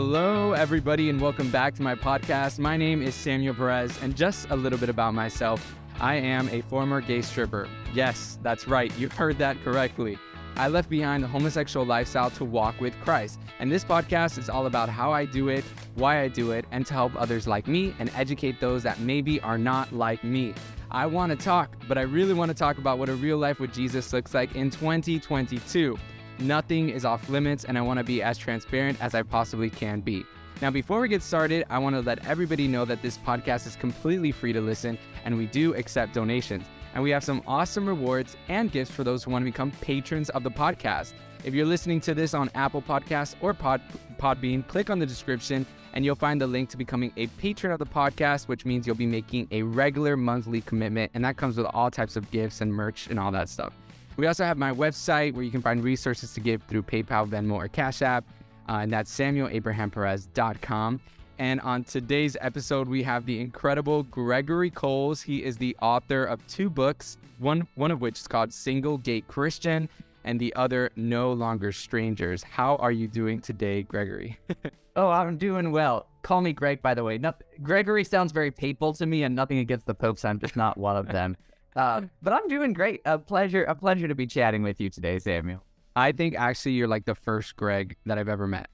Hello, everybody, and welcome back to my podcast. My name is Samuel Perez, and just a little bit about myself. I am a former gay stripper. Yes, that's right, you heard that correctly. I left behind the homosexual lifestyle to walk with Christ. And this podcast is all about how I do it, why I do it, and to help others like me and educate those that maybe are not like me. I want to talk, but I really want to talk about what a real life with Jesus looks like in 2022. Nothing is off limits, and I want to be as transparent as I possibly can be. Now, before we get started, I want to let everybody know that this podcast is completely free to listen, and we do accept donations. And we have some awesome rewards and gifts for those who want to become patrons of the podcast. If you're listening to this on Apple Podcasts or Pod, Podbean, click on the description and you'll find the link to becoming a patron of the podcast, which means you'll be making a regular monthly commitment. And that comes with all types of gifts and merch and all that stuff. We also have my website where you can find resources to give through PayPal, Venmo, or Cash App. Uh, and that's samuelabrahamperez.com. And on today's episode, we have the incredible Gregory Coles. He is the author of two books, one, one of which is called Single Gay Christian and the other No Longer Strangers. How are you doing today, Gregory? oh, I'm doing well. Call me Greg, by the way. No, Gregory sounds very papal to me, and nothing against the popes. I'm just not one of them. Uh, but I'm doing great. A pleasure, a pleasure to be chatting with you today, Samuel. I think actually you're like the first Greg that I've ever met.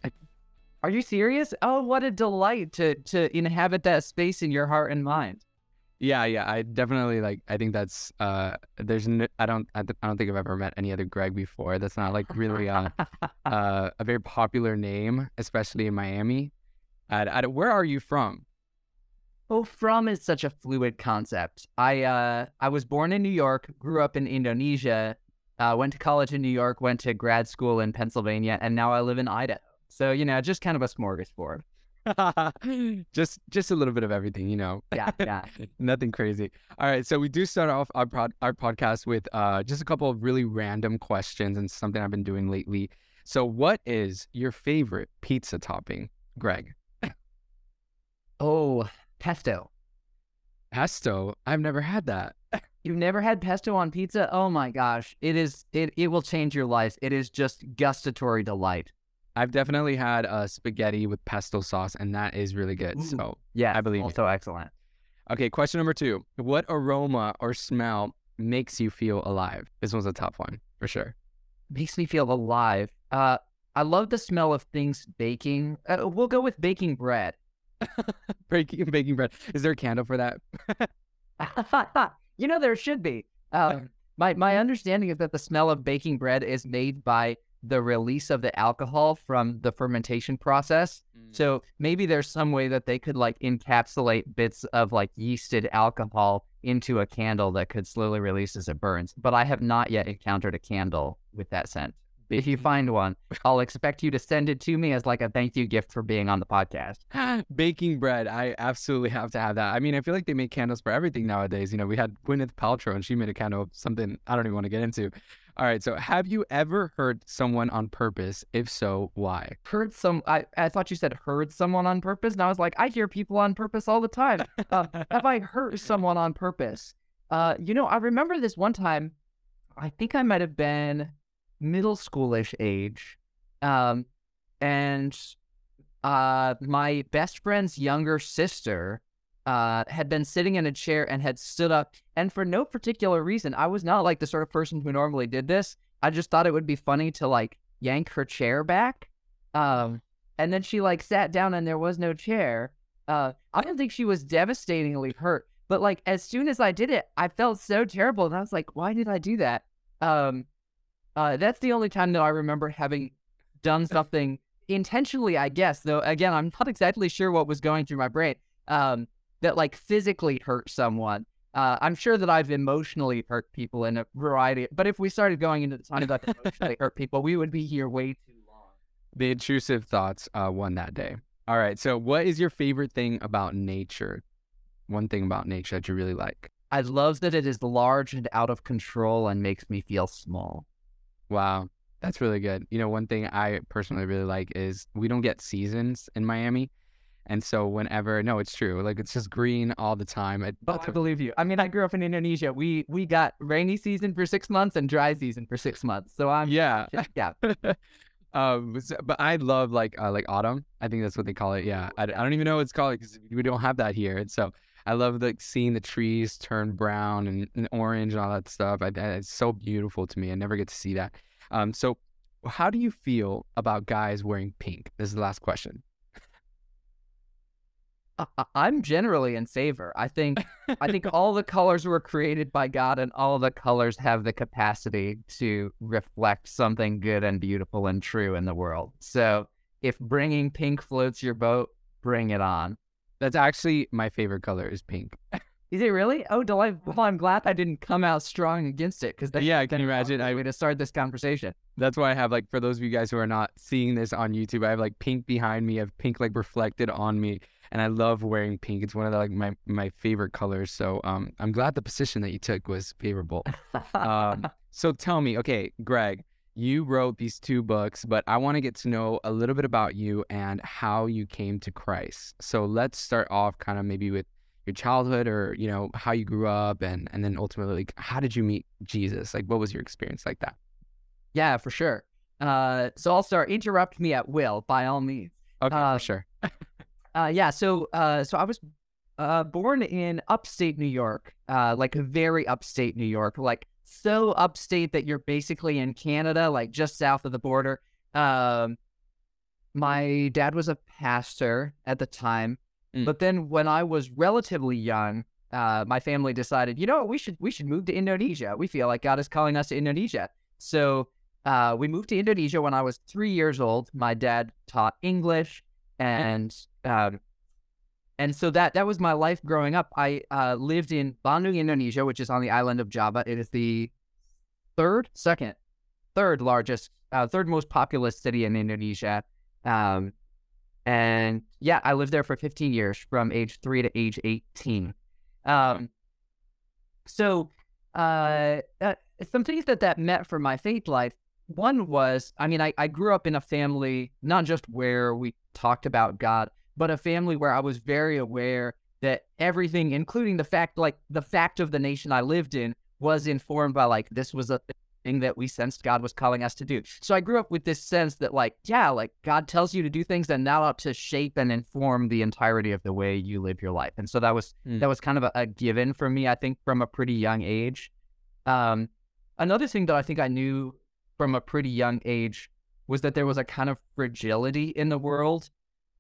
Are you serious? Oh, what a delight to to inhabit that space in your heart and mind. Yeah, yeah, I definitely like. I think that's uh. There's no, I don't I don't think I've ever met any other Greg before. That's not like really uh, uh a very popular name, especially in Miami. Uh, I, where are you from? Oh, from is such a fluid concept. I uh I was born in New York, grew up in Indonesia, uh, went to college in New York, went to grad school in Pennsylvania, and now I live in Idaho. So, you know, just kind of a smorgasbord. just just a little bit of everything, you know. Yeah, yeah. Nothing crazy. All right, so we do start off our pod, our podcast with uh, just a couple of really random questions and something I've been doing lately. So, what is your favorite pizza topping, Greg? oh, pesto. Pesto? I've never had that. You've never had pesto on pizza? Oh my gosh. It is it it will change your life. It is just gustatory delight. I've definitely had a spaghetti with pesto sauce, and that is really good. Ooh. So yeah, I believe also excellent. Okay, question number two: What aroma or smell makes you feel alive? This one's a tough one for sure. Makes me feel alive. Uh, I love the smell of things baking. Uh, we'll go with baking bread. baking baking bread. Is there a candle for that? you know there should be. Uh, my my understanding is that the smell of baking bread is made by the release of the alcohol from the fermentation process. Mm. So maybe there's some way that they could like encapsulate bits of like yeasted alcohol into a candle that could slowly release as it burns. But I have not yet encountered a candle with that scent. If you find one, I'll expect you to send it to me as like a thank you gift for being on the podcast. Baking bread, I absolutely have to have that. I mean, I feel like they make candles for everything nowadays. You know, we had Gwyneth Paltrow and she made a candle of something I don't even want to get into. All right. So, have you ever hurt someone on purpose? If so, why? Hurt some? I, I thought you said hurt someone on purpose, and I was like, I hear people on purpose all the time. Uh, have I hurt someone on purpose? Uh, you know, I remember this one time. I think I might have been middle schoolish age, um, and uh, my best friend's younger sister uh, had been sitting in a chair and had stood up. And for no particular reason, I was not like the sort of person who normally did this. I just thought it would be funny to like yank her chair back. Um, and then she like sat down and there was no chair. Uh, I don't think she was devastatingly hurt, but like as soon as I did it, I felt so terrible. And I was like, why did I do that? Um, uh, that's the only time that I remember having done something intentionally, I guess, though, again, I'm not exactly sure what was going through my brain. Um, that like physically hurt someone. Uh, I'm sure that I've emotionally hurt people in a variety, but if we started going into the time that emotionally hurt people, we would be here way too long. The intrusive thoughts uh, won that day. All right. So, what is your favorite thing about nature? One thing about nature that you really like? I love that it is large and out of control and makes me feel small. Wow. That's really good. You know, one thing I personally really like is we don't get seasons in Miami. And so whenever no, it's true. Like it's just green all the time. It, oh, I believe you. I mean, I grew up in Indonesia. We we got rainy season for six months and dry season for six months. So I'm yeah yeah. Um, s- but I love like uh, like autumn. I think that's what they call it. Yeah, I, I don't even know what it's called because we don't have that here. And so I love like seeing the trees turn brown and, and orange and all that stuff. I, I- it's so beautiful to me. I never get to see that. Um, so how do you feel about guys wearing pink? This is the last question. I'm generally in favor. I think I think all the colors were created by God, and all the colors have the capacity to reflect something good and beautiful and true in the world. So, if bringing pink floats your boat, bring it on. That's actually my favorite color is pink. Is it really? Oh, deli- well, I'm glad I didn't come out strong against it because Yeah, can you imagine? I way to start this conversation. That's why I have like for those of you guys who are not seeing this on YouTube, I have like pink behind me, I have pink like reflected on me, and I love wearing pink. It's one of the like my my favorite colors. So um, I'm glad the position that you took was favorable. Um, so tell me, okay, Greg, you wrote these two books, but I want to get to know a little bit about you and how you came to Christ. So let's start off kind of maybe with your childhood or you know how you grew up and and then ultimately like how did you meet Jesus? Like what was your experience like that? yeah, for sure. Uh, so I'll start. Interrupt me at will, by all means. Okay, Uh, for sure. Uh, yeah. So, uh, so I was uh, born in upstate New York, uh, like very upstate New York, like so upstate that you're basically in Canada, like just south of the border. Um, my dad was a pastor at the time, Mm. but then when I was relatively young, uh, my family decided, you know, we should we should move to Indonesia. We feel like God is calling us to Indonesia. So uh, we moved to Indonesia when I was three years old. My dad taught English, and um, and so that that was my life growing up. I uh, lived in Bandung, Indonesia, which is on the island of Java. It is the third, second, third largest, uh, third most populous city in Indonesia. Um, and yeah, I lived there for 15 years, from age three to age 18. Um, so uh, uh, some things that that meant for my faith life. One was, I mean, I, I grew up in a family, not just where we talked about God, but a family where I was very aware that everything, including the fact, like the fact of the nation I lived in, was informed by like this was a thing that we sensed God was calling us to do. So I grew up with this sense that like, yeah, like God tells you to do things and now ought to shape and inform the entirety of the way you live your life. And so that was Mm. that was kind of a, a given for me, I think, from a pretty young age. Um, another thing that I think I knew from a pretty young age was that there was a kind of fragility in the world.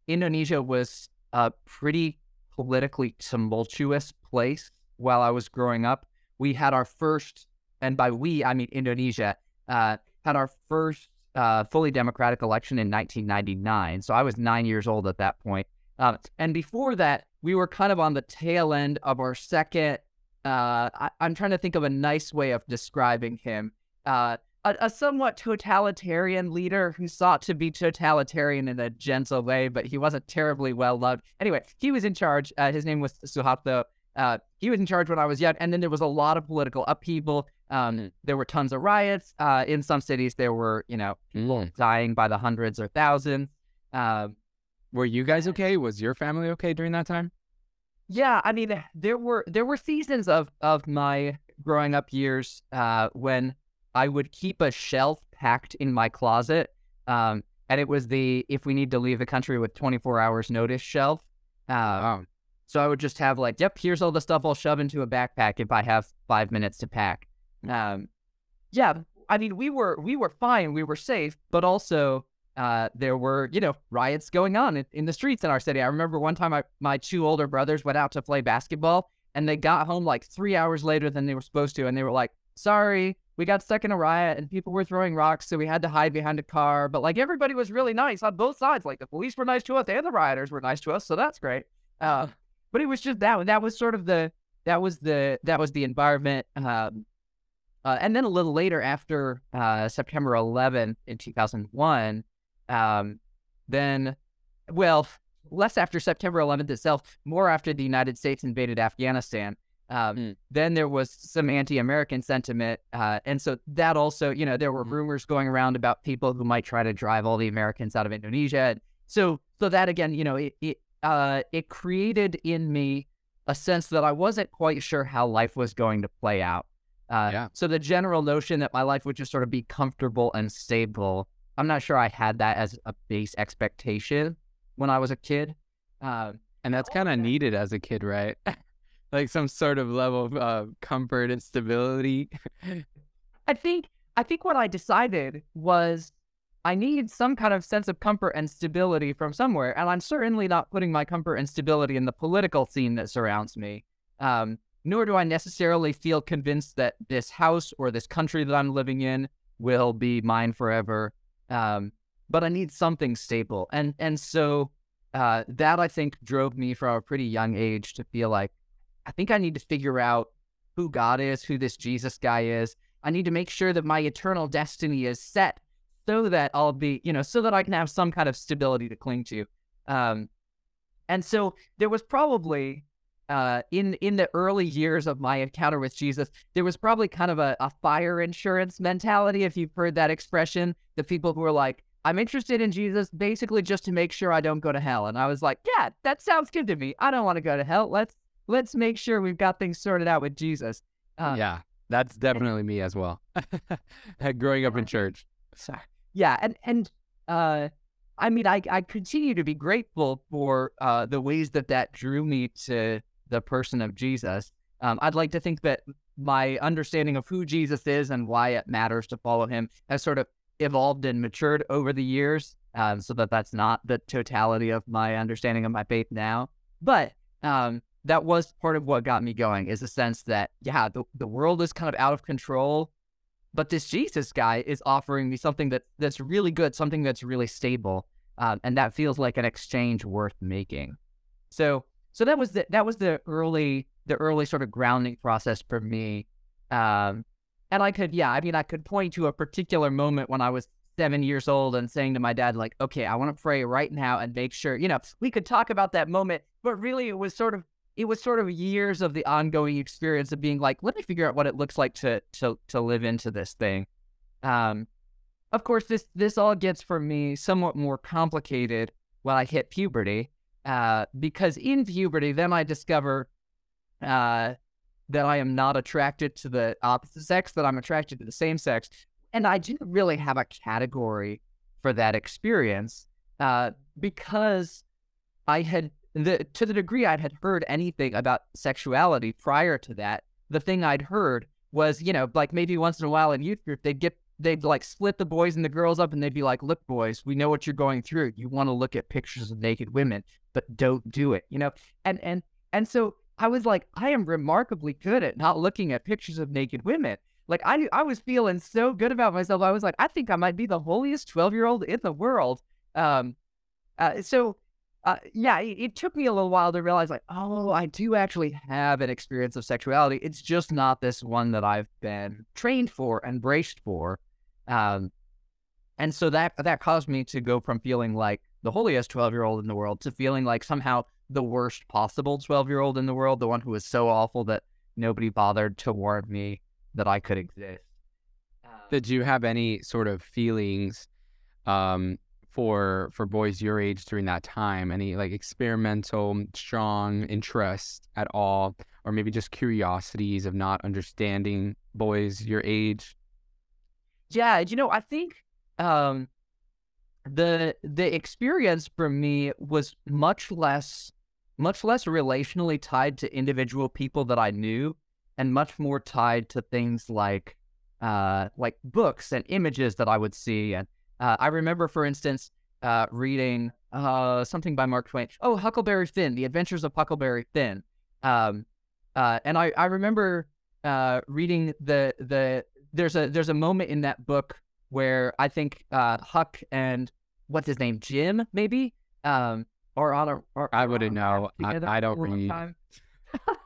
Indonesia was a pretty politically tumultuous place while I was growing up. We had our first, and by we, I mean Indonesia, uh, had our first uh, fully democratic election in 1999. So I was nine years old at that point. Um, and before that, we were kind of on the tail end of our second. Uh, I, I'm trying to think of a nice way of describing him. A, a somewhat totalitarian leader who sought to be totalitarian in a gentle way, but he wasn't terribly well loved. Anyway, he was in charge. Uh, his name was Suharto. Uh, he was in charge when I was young, and then there was a lot of political upheaval. Um, there were tons of riots. Uh, in some cities, there were, you know, people Mm. dying by the hundreds or thousands. Um, Were you guys okay? Was your family okay during that time? Yeah, I mean, there were there were seasons of of my growing up years uh, when I would keep a shelf packed in my closet, um, and it was the if we need to leave the country with 24 hours notice shelf. Uh, Wow. so I would just have like, yep, here's all the stuff I'll shove into a backpack if I have five minutes to pack. Um, yeah, I mean, we were we were fine, we were safe, but also uh, there were you know riots going on in, in the streets in our city. I remember one time I, my two older brothers went out to play basketball, and they got home like three hours later than they were supposed to, and they were like, "Sorry, we got stuck in a riot, and people were throwing rocks, so we had to hide behind a car." But like everybody was really nice on both sides. Like the police were nice to us, and the rioters were nice to us, so that's great. Uh, but it was just that that was sort of the that was the that was the environment. Um, uh, and then a little later, after uh, September 11th in 2001, um, then, well, less after September 11th itself, more after the United States invaded Afghanistan. Um, Mm. Then there was some anti-American sentiment, uh, and so that also, you know, there were Mhm. rumors going around about people who might try to drive all the Americans out of Indonesia. And so, so that again, you know, it it uh, it created in me a sense that I wasn't quite sure how life was going to play out. Uh, Yeah. So the general notion that my life would just sort of be comfortable and stable I'm not sure I had that as a base expectation when I was a kid. Um, and that's kind of needed as a kid, right? like some sort of level of uh, comfort and stability. I think I think what I decided was I need some kind of sense of comfort and stability from somewhere, and I'm certainly not putting my comfort and stability in the political scene that surrounds me. Um, nor do I necessarily feel convinced that this house or this country that I'm living in will be mine forever. Um, but I need something stable, and and so uh, that I think drove me from a pretty young age to feel like I think I need to figure out who God is, who this Jesus guy is. I need to make sure that my eternal destiny is set so that I'll be, you know, so that I can have some kind of stability to cling to. Um, and so there was probably uh, in in the early years of my encounter with Jesus, there was probably kind of a, a fire insurance mentality, if you've heard that expression. The people who were like, I'm interested in Jesus basically just to make sure I don't go to hell. And I was like, yeah, that sounds good to me. I don't want to go to hell. Let's let's make sure we've got things sorted out with Jesus. Uh, yeah, that's definitely me as well. Growing up in church. Sorry. Yeah, and and uh, I mean, I I continue to be grateful for uh, the ways that that drew me to the person of Jesus. Um, I'd like to think that my understanding of who Jesus is and why it matters to follow him has sort of evolved and matured over the years, um, so that that's not the totality of my understanding of my faith now. But um, that was part of what got me going is the sense that, yeah, the, the world is kind of out of control, but this Jesus guy is offering me something that, that's really good, something that's really stable. Um, and that feels like an exchange worth making. So, so that was the, that was the early, the early sort of grounding process for me. Um, and I could, yeah, I mean, I could point to a particular moment when I was seven years old and saying to my dad, like, okay, I want to pray right now and make sure, you know, we could talk about that moment, but really it was sort of it was sort of years of the ongoing experience of being like, let me figure out what it looks like to to to live into this thing. Um, of course, this this all gets for me somewhat more complicated when I hit puberty, uh, because in puberty, then I discover uh, that I am not attracted to the opposite sex, that I'm attracted to the same sex, and I didn't really have a category for that experience uh, because I had the to the degree I had heard anything about sexuality prior to that, the thing I'd heard was, you know, like maybe once in a while in youth group, they'd get they'd like split the boys and the girls up and they'd be like, look, boys, we know what you're going through. You want to look at pictures of naked women, but don't do it, you know? And and and so I was like, I am remarkably good at not looking at pictures of naked women. Like I I was feeling so good about myself. I was like, I think I might be the holiest 12 year old in the world. Um, uh, so uh, yeah, it, it, took me a little while to realize, like, oh, I do actually have an experience of sexuality. It's just not this one that I've been trained for and braced for. Um, and so that that caused me to go from feeling like the holiest twelve year old in the world to feeling like somehow the worst possible twelve year old in the world, the one who was so awful that nobody bothered to warn me that I could exist. Did you have any sort of feelings um, for for boys your age during that time? Any like experimental, strong interest at all, or maybe just curiosities of not understanding boys your age? Yeah, you know, I think um, the the experience for me was much less much less relationally tied to individual people that I knew, and much more tied to things like uh, like books and images that I would see and uh, I remember, for instance, uh, reading uh, something by Mark Twain. Oh, Huckleberry Finn, The Adventures of Huckleberry Finn. Um, uh, and I, I remember uh, reading the the there's a there's a moment in that book where I think uh, Huck and what's his name Jim maybe um, or on a or, I wouldn't know. I, I, don't read.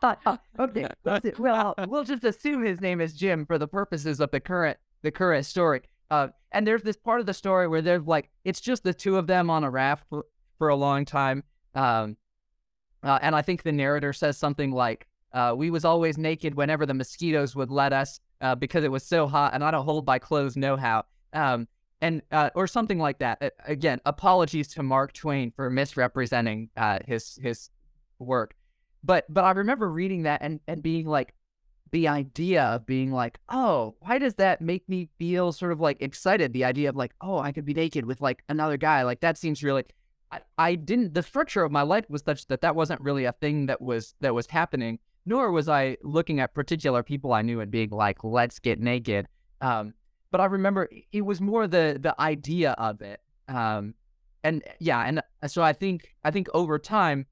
okay, well we'll just assume his name is Jim for the purposes of the current the current story. Uh, and there's this part of the story where they're like, it's just the two of them on a raft for, for a long time. Um, uh, and I think the narrator says something like, uh, "We was always naked whenever the mosquitoes would let us uh, because it was so hot, and I don't hold by clothes no how." Um, and uh, or something like that. again, apologies to Mark Twain for misrepresenting uh, his his work, but but I remember reading that and and being like, the idea of being like, oh, why does that make me feel sort of like excited? The idea of like, oh, I could be naked with like another guy. Like that seems really. I, I didn't. The structure of my life was such that that wasn't really a thing that was that was happening. Nor was I looking at particular people I knew and being like, let's get naked. Um, but I remember it was more the the idea of it. Um, and yeah, and uh, so I think I think over time,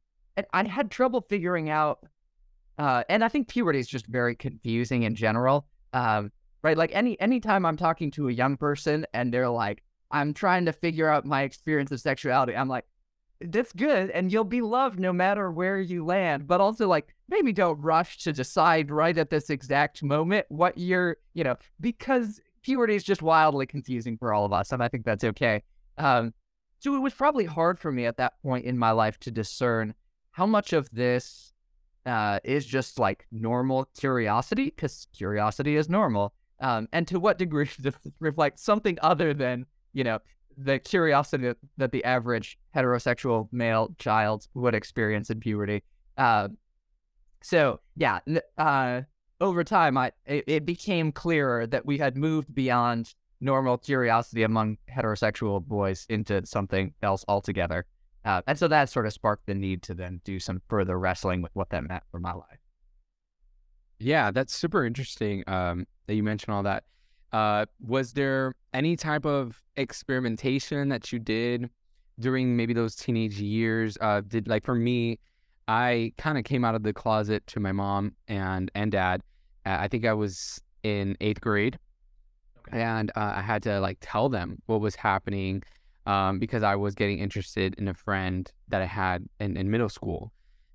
I had trouble figuring out uh, and I think puberty is just very confusing in general. Um, right? Like any anytime I'm talking to a young person and they're like, I'm trying to figure out my experience of sexuality, I'm like, that's good, and you'll be loved no matter where you land. But also, like, maybe don't rush to decide right at this exact moment what you're, you know, because puberty is just wildly confusing for all of us, and I think that's okay. Um, so it was probably hard for me at that point in my life to discern how much of this uh, is just like normal curiosity, because curiosity is normal, um, and to what degree does it reflect something other than you know the curiosity that, the average heterosexual male child would experience in puberty. Uh, so yeah, uh, over time, I it, it became clearer that we had moved beyond normal curiosity among heterosexual boys into something else altogether. Uh, and so that sort of sparked the need to then do some further wrestling with what that meant for my life. Yeah, that's super interesting um, that you mentioned all that. Uh, was there any type of experimentation that you did during maybe those teenage years? Uh, did like for me, I kind of came out of the closet to my mom and and dad. Uh, I think I was in eighth grade, okay. and uh, I had to like tell them what was happening um, because I was getting interested in a friend that I had in, in middle school.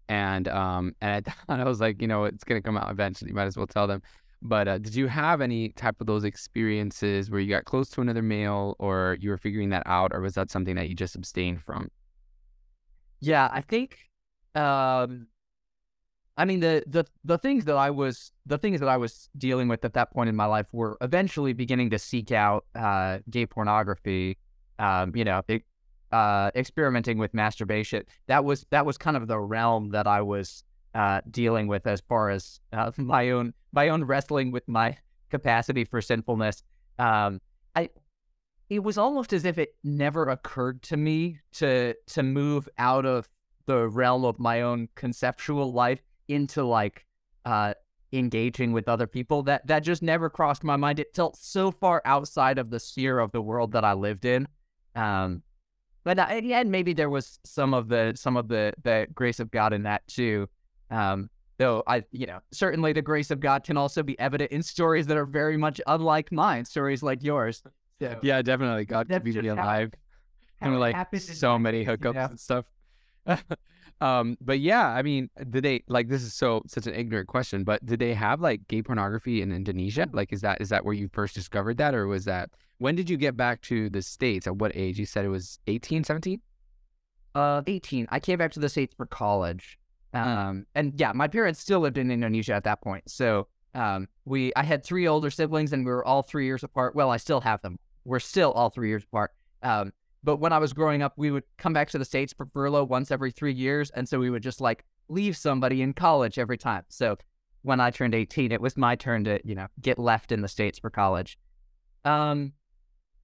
And um, and I thought I was like, you know, it's gonna come out eventually. Might as well tell them. But uh, did you have any type of those experiences where you got close to another male, or you were figuring that out, or was that something that you just abstained from? Yeah, I think. Um, I mean the the the things that I was the things that I was dealing with at that point in my life were eventually beginning to seek out uh, gay pornography um, you know, it, uh, experimenting with masturbation. That was that was kind of the realm that I was uh, dealing with as far as uh, my own my own wrestling with my capacity for sinfulness. Um, I it was almost as if it never occurred to me to to move out of the realm of my own conceptual life into like uh, engaging with other people. That that just never crossed my mind. It felt so far outside of the sphere of the world that I lived in um, but uh, and maybe there was some of the some of the the grace of God in that too. Um, though I, you know, certainly the grace of God can also be evident in stories that are very much unlike mine, stories like yours. So, yeah, definitely. God could be alive. and like so many hookups and stuff. um, but yeah, I mean, did they like this is so such an ignorant question, but did they have like gay pornography in Indonesia? Like, is that is that where you first discovered that, or was that when did you get back to the States? At what age? You said it was 18, 17? Uh, 18. I came back to the States for college. Hmm. Um, and yeah, my parents still lived in Indonesia at that point. So, um, we, I had three older siblings and we were all three years apart. Well, I still have them. We're still all three years apart. Um, but when I was growing up, we would come back to the States for furlough once every three years. And so we would just like leave somebody in college every time. So when I turned 18, it was my turn to, you know, get left in the States for college. Um,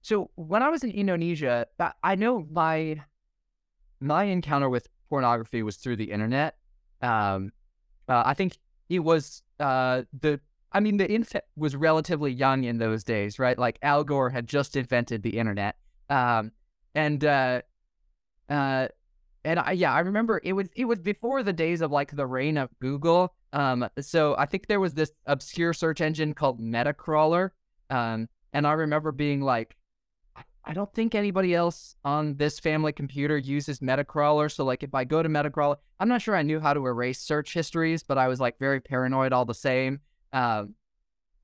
so when I was in Indonesia, I know my my encounter with pornography was through the internet. Um, uh, I think it was uh, the. I mean, the internet was relatively young in those days, right? Like Al Gore had just invented the internet, um, and uh, uh, and I, yeah, I remember it was it was before the days of like the reign of Google. Um, so I think there was this obscure search engine called Metacrawler, um, and I remember being like, I don't think anybody else on this family computer uses Metacrawler. So, like, if I go to Metacrawler, I'm not sure I knew how to erase search histories, but I was like very paranoid all the same. Um,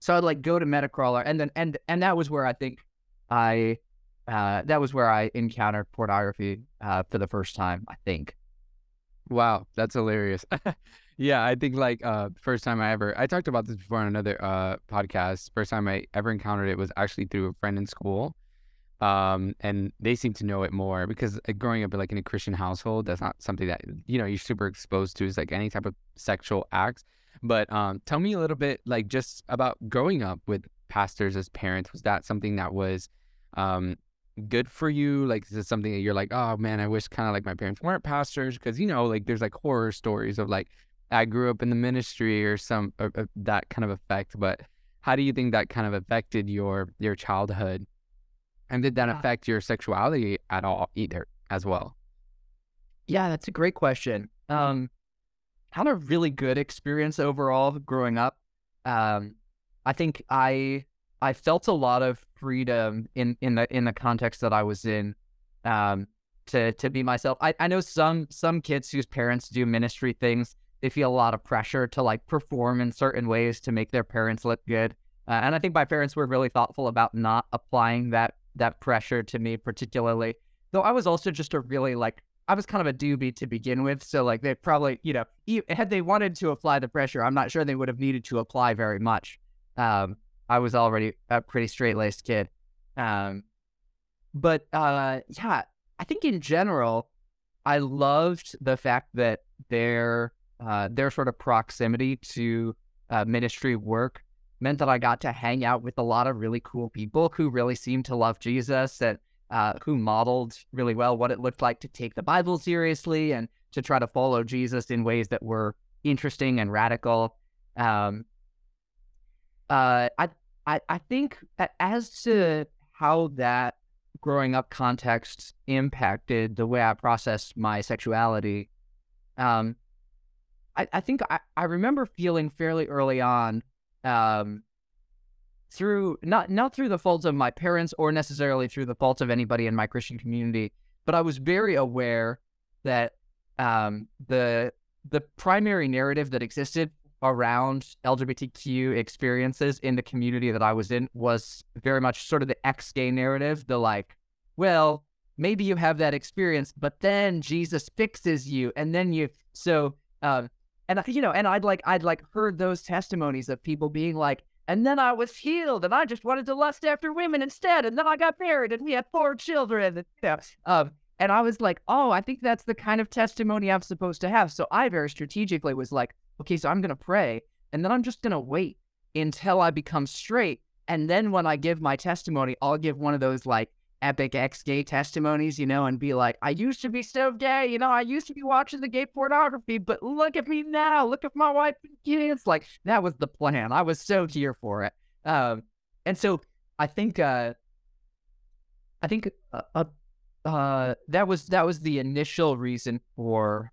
so I'd like go to Metacrawler, and then and and that was where I think I uh, that was where I encountered pornography uh, for the first time. I think. Wow, that's hilarious. yeah, I think like uh, first time I ever I talked about this before on another uh, podcast. First time I ever encountered it was actually through a friend in school um, and they seem to know it more because growing up like in a Christian household, that's not something that you know you're super exposed to. Is like any type of sexual acts. But um, tell me a little bit, like, just about growing up with pastors as parents. Was that something that was um, good for you? Like, is it something that you're like, oh man, I wish kind of like my parents weren't pastors? Because you know, like, there's like horror stories of like, I grew up in the ministry or some or, or that kind of effect. But how do you think that kind of affected your your childhood? And did that affect your sexuality at all either as well? Yeah, that's a great question. Um, had a really good experience overall growing up. Um, I think I I felt a lot of freedom in in the in the context that I was in. Um, to to be myself. I, I know some some kids whose parents do ministry things. They feel a lot of pressure to like perform in certain ways to make their parents look good. Uh, and I think my parents were really thoughtful about not applying that that pressure to me particularly. Though I was also just a really like I was kind of a doobie to begin with, so like they probably you know had they wanted to apply the pressure, I'm not sure they would have needed to apply very much. Um, I was already a pretty straight laced kid, um, but uh, yeah, I think in general, I loved the fact that their uh, their sort of proximity to uh, ministry work meant that I got to hang out with a lot of really cool people who really seemed to love Jesus and uh, who modeled really well what it looked like to take the Bible seriously and to try to follow Jesus in ways that were interesting and radical. Um, uh, I, I, I think as to how that growing up context impacted the way I processed my sexuality, um, I, I think I, I remember feeling fairly early on um, through not not through the faults of my parents or necessarily through the faults of anybody in my Christian community, but I was very aware that um, the the primary narrative that existed around LGBTQ experiences in the community that I was in was very much sort of the ex gay narrative, the like, well, maybe you have that experience, but then Jesus fixes you, and then you so um, and you know, and I'd like I'd like heard those testimonies of people being like, and then I was healed, and I just wanted to lust after women instead, and then I got married, and we had four children, and you know, um, and I was like, oh, I think that's the kind of testimony I'm supposed to have. So I very strategically was like, okay, so I'm gonna pray, and then I'm just gonna wait until I become straight, and then when I give my testimony, I'll give one of those like epic ex gay testimonies, you know, and be like, I used to be so gay, you know, I used to be watching the gay pornography, but look at me now. Look at my wife and kids. Like, that was the plan. I was so here for it. Um, and so I think, uh, I think, uh, uh, uh, that was, that was the initial reason for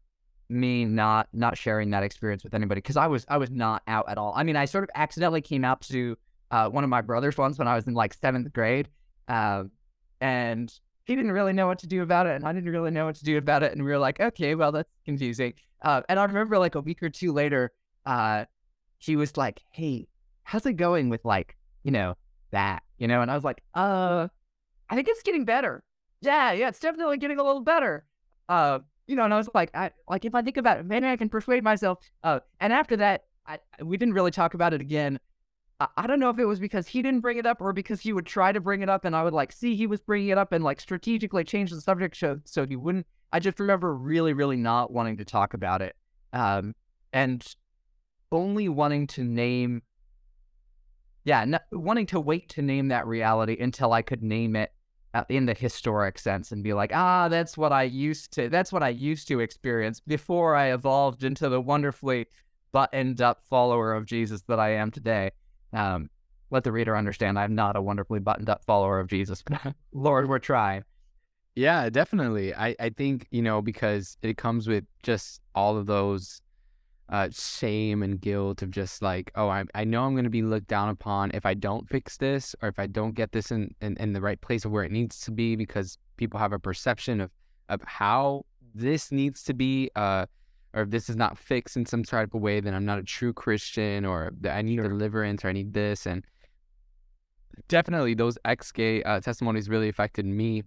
me not, not sharing that experience with anybody. Cause I was, I was not out at all. I mean, I sort of accidentally came out to, uh, one of my brothers once when I was in like seventh grade. Um, and he didn't really know what to do about it, and I didn't really know what to do about it. And we were like, okay, well, that's confusing. Uh, and I remember like a week or two later, uh, he was like, hey, how's it going with like, you know, that, you know? And I was like, uh, I think it's getting better. Yeah, yeah, it's definitely getting a little better. Uh, you know, and I was like, I like if I think about it, maybe I can persuade myself. Uh, and after that, I, we didn't really talk about it again. I don't know if it was because he didn't bring it up or because he would try to bring it up and I would like see he was bringing it up and like strategically change the subject so, so he wouldn't. I just remember really, really not wanting to talk about it. Um, and only wanting to name, yeah, wanting to wait to name that reality until I could name it in the historic sense and be like, ah, that's what I used to, that's what I used to experience before I evolved into the wonderfully buttoned up follower of Jesus that I am today. Um, let the reader understand I'm not a wonderfully buttoned up follower of Jesus. Lord, we're trying. Yeah, definitely. I, I think, you know, because it comes with just all of those uh, shame and guilt of just like, oh, I, I know I'm going to be looked down upon if I don't fix this or if I don't get this in, in, in the right place of where it needs to be because people have a perception of, of how this needs to be. Uh, or if this is not fixed in some type of way, then I'm not a true Christian, or I need deliverance, or I need this. And definitely, those ex gay uh, testimonies really affected me.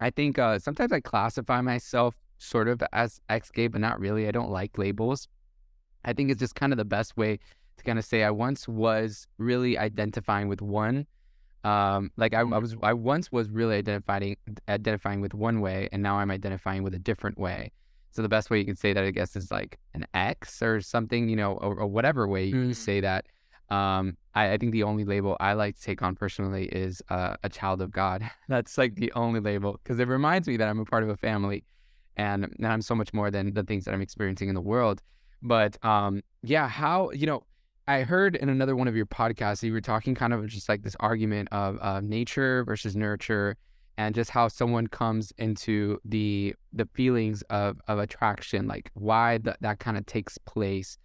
I think uh, sometimes I classify myself sort of as ex gay, but not really. I don't like labels. I think it's just kind of the best way to kind of say I once was really identifying with one. Um, like I, I mm. was, I once was really identifying identifying with one way, and now I'm identifying with a different way. So the best way you can say that, I guess, is like an X or something, you know, or, or whatever way you Mm. say that. Um, I, I think the only label I like to take on personally is uh, a child of God. That's like the only label because it reminds me that I'm a part of a family, and and I'm so much more than the things that I'm experiencing in the world. But um, yeah, how you know. I heard in another one of your podcasts, you were talking kind of just like this argument of uh, nature versus nurture, and just how someone comes into the the feelings of of attraction, like why that that kind of takes place.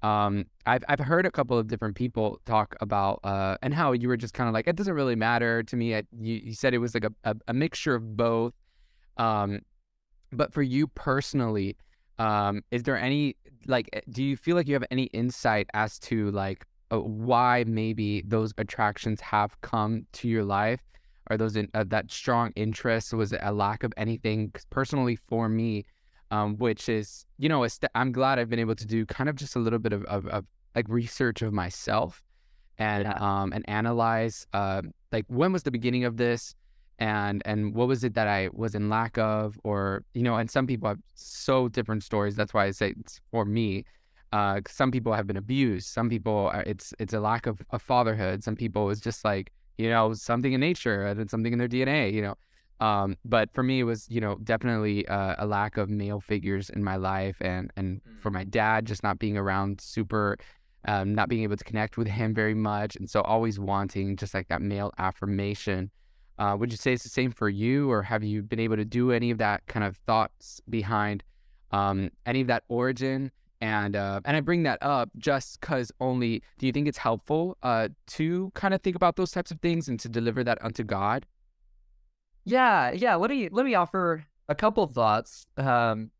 Um, I've I've heard a couple of different people talk about uh, and how you were just kind of like it doesn't really matter to me. I, you you said it was like a, a, a mixture of both. Um, but for you personally, um, is there any like eh, do you feel like you have any insight as to like uh, why maybe those attractions have come to your life? or those in, uh, that strong interest? Was it a lack of anything? personally, for me, um, which is you know, a st- I'm glad I've been able to do kind of just a little bit of, of, of like research of myself and Yeah. um and analyze uh, like when was the beginning of this and and what was it that I was in lack of or you know and some people have so different stories that's why I say it's for me uh some people have been abused some people are, it's it's a lack of, of fatherhood some people it's just like you know something in nature and something in their DNA you know um but for me it was you know definitely uh, a lack of male figures in my life and and for my dad just not being around super um, not being able to connect with him very much and so always wanting just like that male affirmation uh, would you say it's the same for you, or have you been able to do any of that kind of thoughts behind um, any of that origin? And uh, and I bring that up just because only do you think it's helpful uh, to kind of think about those types of things and to deliver that unto God? Yeah, yeah. Let me let me offer a couple of thoughts. Um,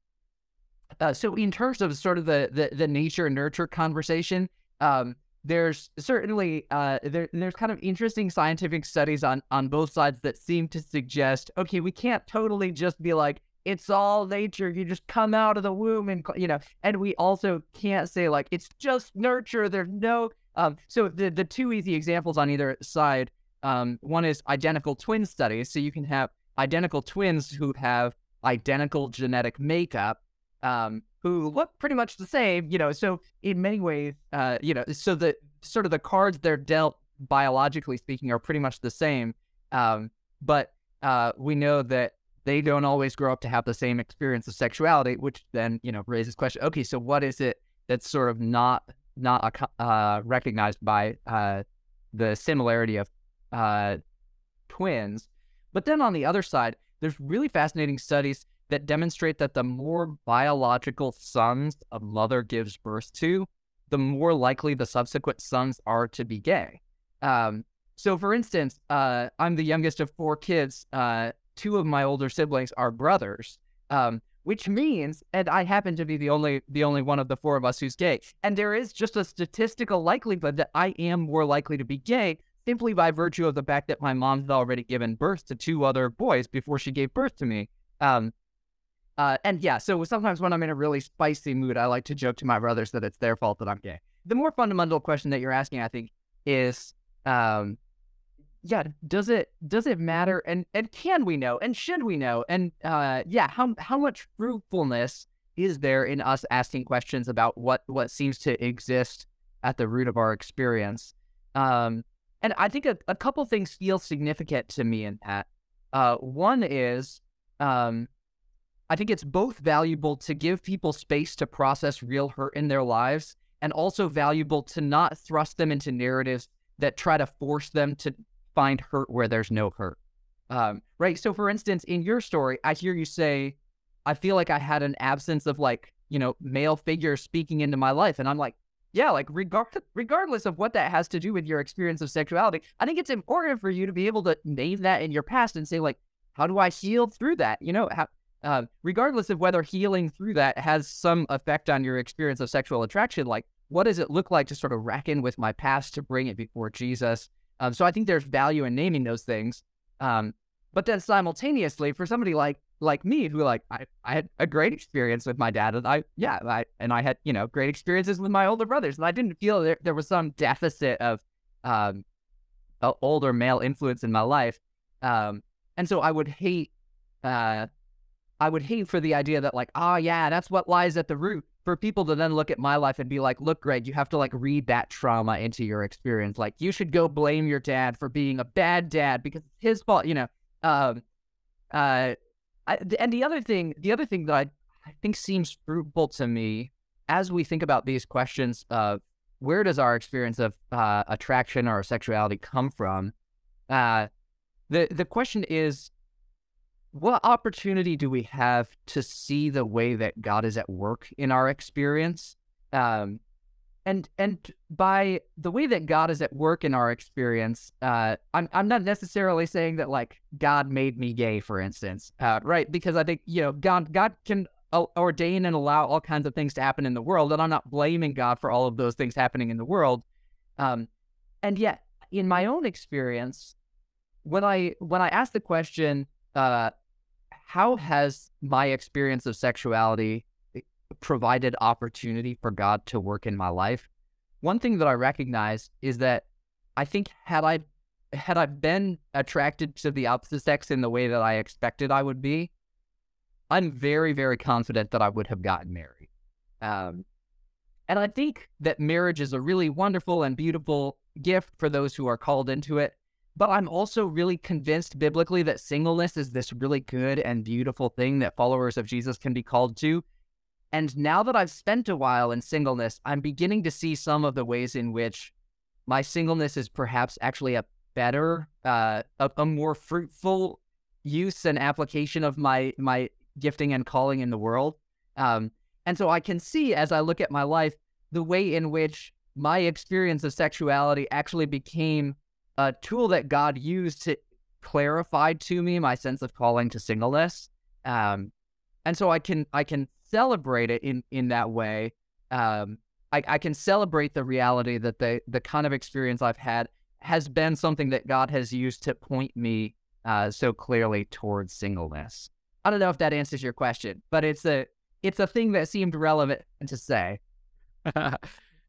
uh, so in terms of sort of the the, the nature nurture conversation, um, there's certainly uh, there there's kind of interesting scientific studies on on both sides that seem to suggest okay, we can't totally just be like it's all nature. You just come out of the womb and you know, and we also can't say like it's just nurture. There's no um. So the the two easy examples on either side um, one is identical twin studies. So you can have identical twins who have identical genetic makeup, um, who look pretty much the same, you know. So in many ways, uh, you know, so the sort of the cards they're dealt biologically speaking are pretty much the same. Um, but uh, we know that they don't always grow up to have the same experience of sexuality, which then you know raises question. Okay, so what is it that's sort of not not uh, recognized by uh, the similarity of uh, twins. But then on the other side, there's really fascinating studies that demonstrate that the more biological sons a mother gives birth to, the more likely the subsequent sons are to be gay. Um, so, for instance, uh, I'm the youngest of four kids. Uh, two of my older siblings are brothers, um, which means, and I happen to be the only the only one of the four of us who's gay. And there is just a statistical likelihood that I am more likely to be gay simply by virtue of the fact that my mom had already given birth to two other boys before she gave birth to me. Um, uh, and yeah, so sometimes when I'm in a really spicy mood, I like to joke to my brothers that it's their fault that I'm gay. The more fundamental question that you're asking, I think, is, um, yeah, does it does it matter, and and can we know, and should we know, and uh, yeah, how how much fruitfulness is there in us asking questions about what what seems to exist at the root of our experience? Um, and I think a, a couple things feel significant to me in that. Uh, one is, um, I think it's both valuable to give people space to process real hurt in their lives, and also valuable to not thrust them into narratives that try to force them to find hurt where there's no hurt. Um, right. So, for instance, in your story, I hear you say, I feel like I had an absence of like, you know, male figures speaking into my life. And I'm like, yeah, like regard regardless of what that has to do with your experience of sexuality, I think it's important for you to be able to name that in your past and say like, how do I heal through that? You know, how, uh, regardless of whether healing through that has some effect on your experience of sexual attraction, like what does it look like to sort of reckon with my past to bring it before Jesus? Um, so I think there's value in naming those things. Um, but then simultaneously, for somebody like like me, who like I, I had a great experience with my dad, and I yeah, I and I had you know great experiences with my older brothers, and I didn't feel there there was some deficit of um, older male influence in my life, um, and so I would hate uh, I would hate for the idea that like, oh yeah, that's what lies at the root. For people to then look at my life and be like, look, Greg, you have to like read that trauma into your experience. Like you should go blame your dad for being a bad dad because it's his fault, you know. Um uh I, and the other thing, the other thing that I, I think seems fruitful to me as we think about these questions of where does our experience of uh, attraction or sexuality come from? Uh, the the question is, what opportunity do we have to see the way that God is at work in our experience? Um, and and by the way that God is at work in our experience, uh, I'm I'm not necessarily saying that like God made me gay, for instance, uh, right? Because I think you know God God can ordain and allow all kinds of things to happen in the world, and I'm not blaming God for all of those things happening in the world. Um, and yet, in my own experience, when I when I ask the question, uh, how has my experience of sexuality eh, provided opportunity for God to work in my life? One thing that I recognize is that I think had I had I been attracted to the opposite sex in the way that I expected I would be, I'm very, very confident that I would have gotten married. Um, and I think that marriage is a really wonderful and beautiful gift for those who are called into it. But I'm also really convinced biblically that singleness is this really good and beautiful thing that followers of Jesus can be called to. And now that I've spent a while in singleness, I'm beginning to see some of the ways in which my singleness is perhaps actually a better, uh, a, a more fruitful use and application of my my gifting and calling in the world. Um, and so I can see as I look at my life the way in which my experience of sexuality actually became a tool that God used to clarify to me my sense of calling to singleness. Um, and so I can I can celebrate it in in that way. Um, I, I can celebrate the reality that the the kind of experience I've had has been something that God has used to point me uh, so clearly towards singleness. I don't know if that answers your question, but it's a it's a thing that seemed relevant to say.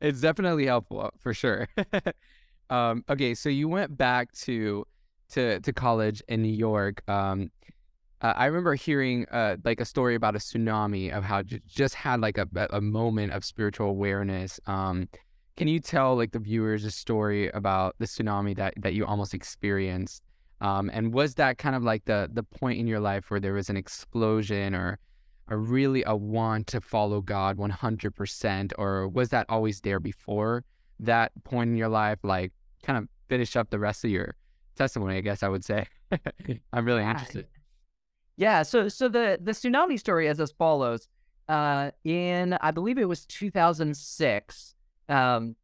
it's definitely helpful for sure. um, okay, so you went back to to to college in New York. Um, uh, I remember hearing uh, like a story about a tsunami of how j- just had like a, a moment of spiritual awareness. Um, can you tell like the viewers a story about the tsunami that that you almost experienced? Um, and was that kind of like the the point in your life where there was an explosion or a really a want to follow God 100% or was that always there before that point in your life like kind of finish up the rest of your testimony I guess I would say I'm really interested yeah so so the the tsunami story is as follows uh in I believe it was 2006 um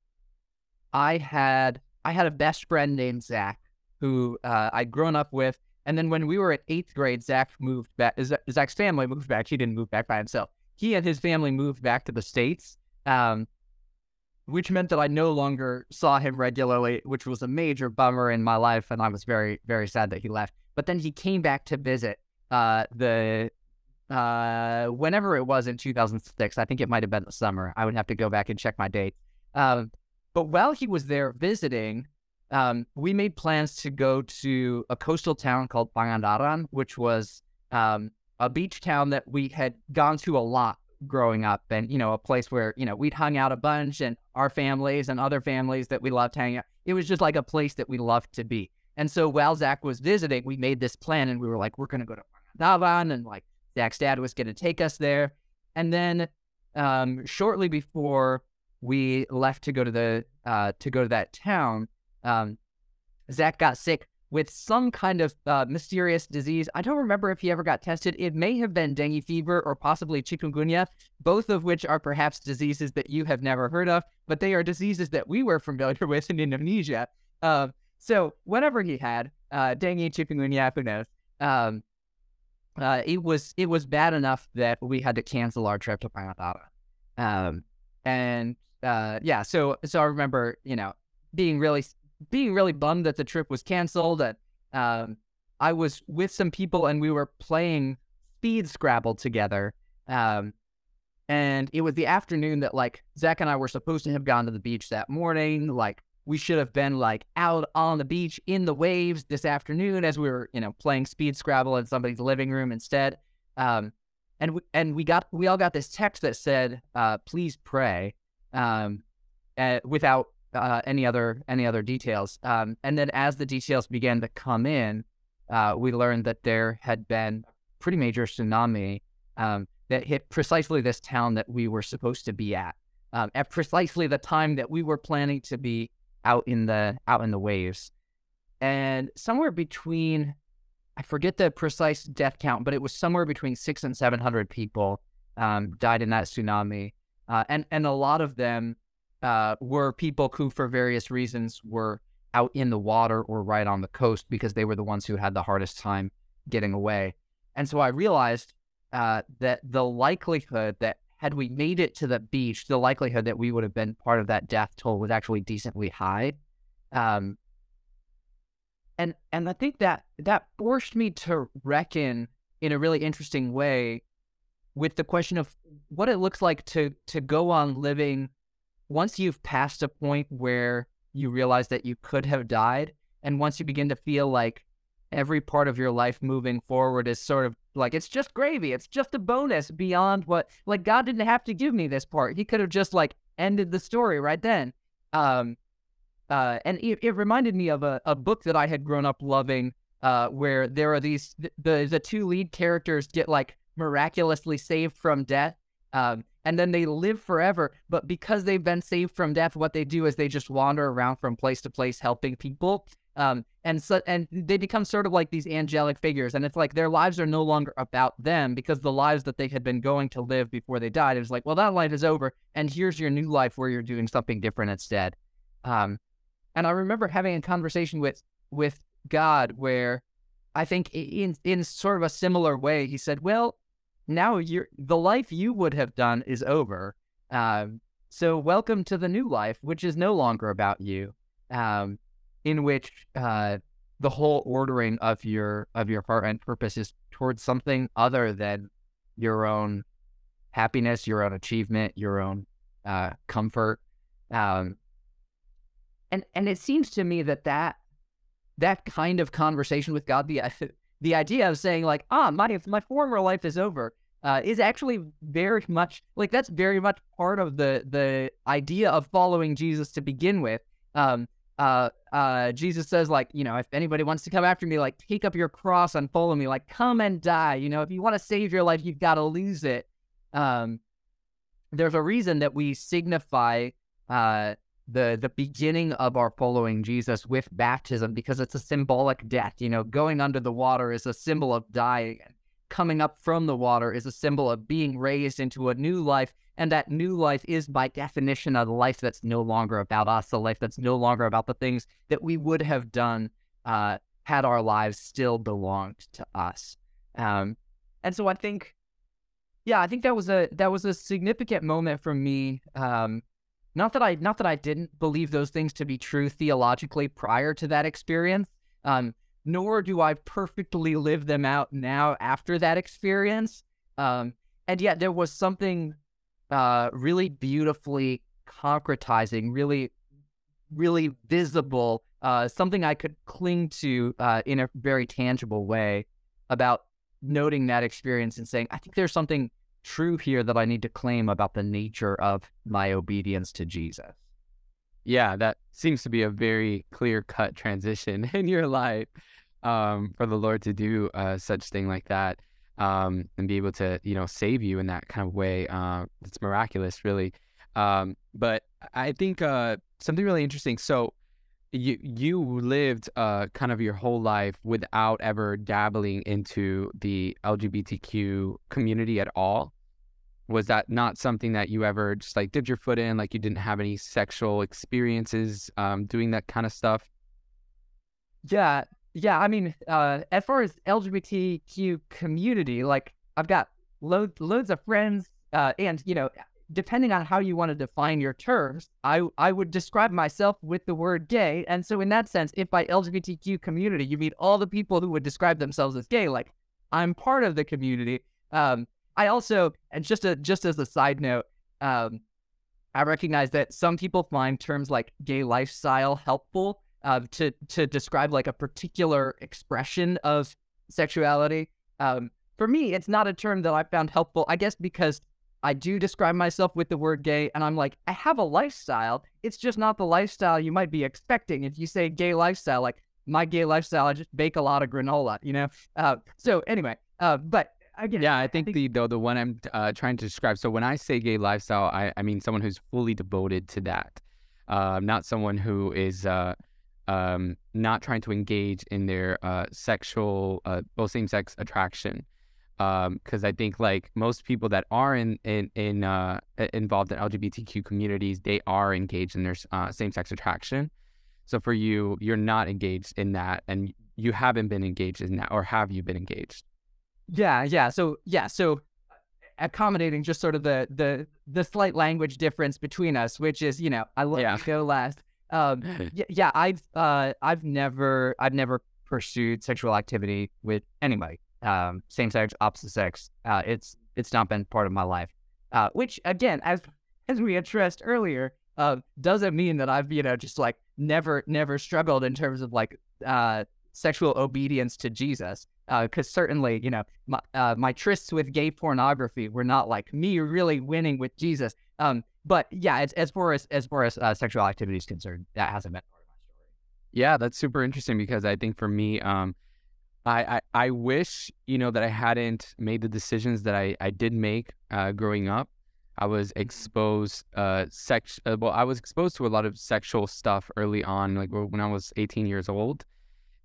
I had I had a best friend named Zach who uh, I'd grown up with. And then when we were at eighth grade, Zach moved back. Zach's family moved back. He didn't move back by himself. He and his family moved back to the States, um, which meant that I no longer saw him regularly, which was a major bummer in my life. And I was very, very sad that he left. But then he came back to visit uh, the uh, whenever it was in 2006. I think it might have been the summer. I would have to go back and check my date. Um, but while he was there visiting, um, we made plans to go to a coastal town called Pangandaran, which was um, a beach town that we had gone to a lot growing up and, you know, a place where, you know, we'd hung out a bunch and our families and other families that we loved hanging out. It was just like a place that we loved to be. And so while Zach was visiting, we made this plan and we were like, we're going to go to Pangandaran and like Zach's dad was going to take us there. And then um, shortly before we left to go to the, uh, to go to that town, um, Zach got sick with some kind of uh, mysterious disease. I don't remember if he ever got tested. It may have been dengue fever or possibly chikungunya, both of which are perhaps diseases that you have never heard of, but they are diseases that we were familiar with in Indonesia. Uh, so whatever he had, uh, dengue, chikungunya, who knows? Um, uh, it was it was bad enough that we had to cancel our trip to Pangandaran. Um, and uh, yeah, so so I remember you know being really being really bummed that the trip was canceled. And um, I was with some people and we were playing speed Scrabble together. Um, and it was the afternoon that like Zach and I were supposed to have gone to the beach that morning. Like we should have been like out on the beach in the waves this afternoon as we were, you know, playing speed Scrabble in somebody's living room instead. Um, and we, and we got we all got this text that said, uh, "Please pray," um, uh, without uh, any other any other details. Um, and then as the details began to come in, uh, we learned that there had been a pretty major tsunami um, that hit precisely this town that we were supposed to be at, um, at precisely the time that we were planning to be out in the out in the waves. And somewhere between, I forget the precise death count, but it was somewhere between six and seven hundred people um, died in that tsunami, uh, and and a lot of them uh, were people who, for various reasons, were out in the water or right on the coast because they were the ones who had the hardest time getting away. And so I realized uh, that the likelihood that had we made it to the beach, the likelihood that we would have been part of that death toll was actually decently high. Um, and and I think that that forced me to reckon in a really interesting way with the question of what it looks like to to go on living once you've passed a point where you realize that you could have died, and once you begin to feel like every part of your life moving forward is sort of like it's just gravy, it's just a bonus beyond what like God didn't have to give me this part. He could have just like ended the story right then. Um, uh, and it, it reminded me of a, a book that I had grown up loving, uh, where there are these the the two lead characters get like miraculously saved from death, um, and then they live forever. But because they've been saved from death, what they do is they just wander around from place to place helping people. Um, and so and they become sort of like these angelic figures, and it's like their lives are no longer about them because the lives that they had been going to live before they died is like, well, that life is over, and here's your new life where you're doing something different instead. Um, and I remember having a conversation with with God where I think in in sort of a similar way, he said, "Well, now you're the life you would have done is over. Um, so welcome to the new life, which is no longer about you, um, in which uh, the whole ordering of your of your heart and purpose is towards something other than your own happiness, your own achievement, your own uh, comfort." Um, and and it seems to me that that that kind of conversation with God, the the idea of saying like, ah, my my former life is over, uh, is actually very much like that's very much part of the the idea of following Jesus to begin with. Um, uh, uh, Jesus says like, you know, if anybody wants to come after me, like take up your cross and follow me, like come and die. You know, if you want to save your life, you've got to lose it. Um, there's a reason that we signify uh the the beginning of our following Jesus with baptism because it's a symbolic death. You know, going under the water is a symbol of dying. Coming up from the water is a symbol of being raised into a new life, and that new life is by definition a life that's no longer about us, a life that's no longer about the things that we would have done uh, had our lives still belonged to us. Um, and so I think, yeah, I think that was a that was a significant moment for me. Um, not that I not that I didn't believe those things to be true theologically prior to that experience, um, nor do I perfectly live them out now after that experience. Um, and yet there was something uh, really beautifully concretizing, really, really visible, uh, something I could cling to uh, in a very tangible way about noting that experience and saying, I think there's something true here that I need to claim about the nature of my obedience to Jesus. Yeah, that seems to be a very clear cut transition in your life um, for the Lord to do uh, such thing like that um, and be able to, you know, save you in that kind of way. Uh, it's miraculous, really. Um, but I think uh, something really interesting. So you you lived uh, kind of your whole life without ever dabbling into the LGBTQ community at all was that not something that you ever just like dipped your foot in like you didn't have any sexual experiences um, doing that kind of stuff? Yeah yeah i mean uh, as far as lgbtq community like i've got loads loads of friends uh, and you know depending on how you want to define your terms i i would describe myself with the word gay and so in that sense if by lgbtq community you mean all the people who would describe themselves as gay like i'm part of the community um, I also, and just a just as a side note, um, I recognize that some people find terms like gay lifestyle helpful uh, to to describe like a particular expression of sexuality. Um, for me, it's not a term that I found helpful. I guess because I do describe myself with the word gay, and I'm like, I have a lifestyle. It's just not the lifestyle you might be expecting. If you say gay lifestyle, like my gay lifestyle, I just bake a lot of granola, you know? Uh, so anyway, uh, but again, yeah, I think, I think the though the one I'm uh, trying to describe. So when I say gay lifestyle, I, I mean someone who's fully devoted to that, uh, not someone who is uh, um, not trying to engage in their uh, sexual, uh, well, same sex attraction because um, I think like most people that are in in in uh, involved in LGBTQ communities, they are engaged in their uh, same sex attraction. So for you, you're not engaged in that, and you haven't been engaged in that, or have you been engaged? Yeah, yeah. So yeah, so accommodating just sort of the the the slight language difference between us, which is you know I love yeah. go last. Um, yeah, yeah, I've uh, I've never I've never pursued sexual activity with anybody um, same sex, opposite sex. Uh, it's it's not been part of my life. Uh, which again, as as we addressed earlier, uh, doesn't mean that I've you know just like never never struggled in terms of like uh, sexual obedience to Jesus. Because uh, certainly, you know, my uh, my trysts with gay pornography were not like me really winning with Jesus. Um, but yeah, as as far as as far as uh, sexual activity is concerned, that hasn't been part of my story. Yeah, that's super interesting because I think for me, um, I, I, I wish, you know, that I hadn't made the decisions that I, I did make uh, growing up. I was mm-hmm. exposed, uh, sex. Uh, well, I was exposed to a lot of sexual stuff early on, like when I was 18 years old,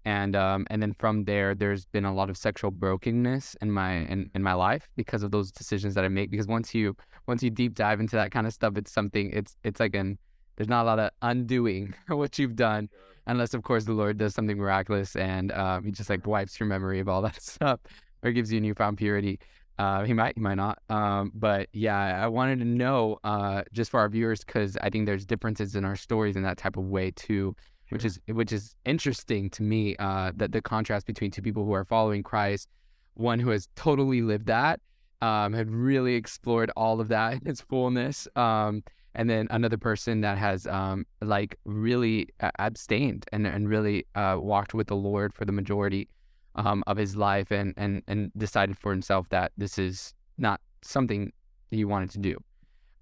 and um, and then from there, there's been a lot of sexual brokenness in my in, in my life because of those decisions that I make. Because once you once you deep dive into that kind of stuff, it's something. It's it's like an there's not a lot of undoing what you've done unless of course the Lord does something miraculous and um, he just like wipes your memory of all that stuff or gives you newfound purity. Uh, he might, he might not. Um, but yeah, I wanted to know uh, just for our viewers because I think there's differences in our stories in that type of way too, which is which is interesting to me. Uh, that the contrast between two people who are following Christ, one who has totally lived that, um, had really explored all of that in its fullness, um, and then another person that has um, like really abstained and, and really uh, walked with the Lord for the majority um, of his life and, and and decided for himself that this is not something he wanted to do.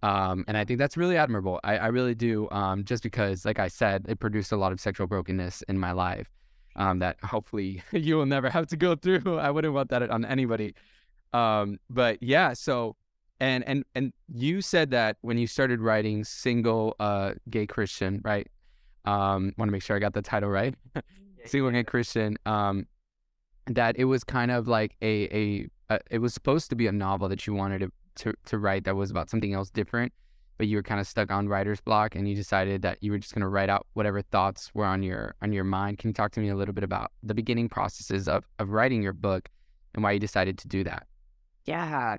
Um, and I think that's really admirable. I, I really do, um, just because, like I said, it produced a lot of sexual brokenness in my life um, that hopefully you will never have to go through. I wouldn't want that on anybody. Um, but yeah, so and and and you said that when you started writing single uh gay Christian, right? Um want to make sure I got the title right. single gay Christian um that it was kind of like a, a, a it was supposed to be a novel that you wanted to, to to write that was about something else different, but you were kind of stuck on writer's block and you decided that you were just going to write out whatever thoughts were on your on your mind. Can you talk to me a little bit about the beginning processes of of writing your book and why you decided to do that? Yeah,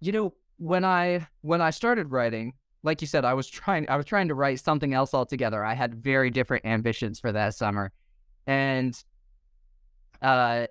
you know, when I when I started writing, like you said, I was trying I was trying to write something else altogether. I had very different ambitions for that summer. And uh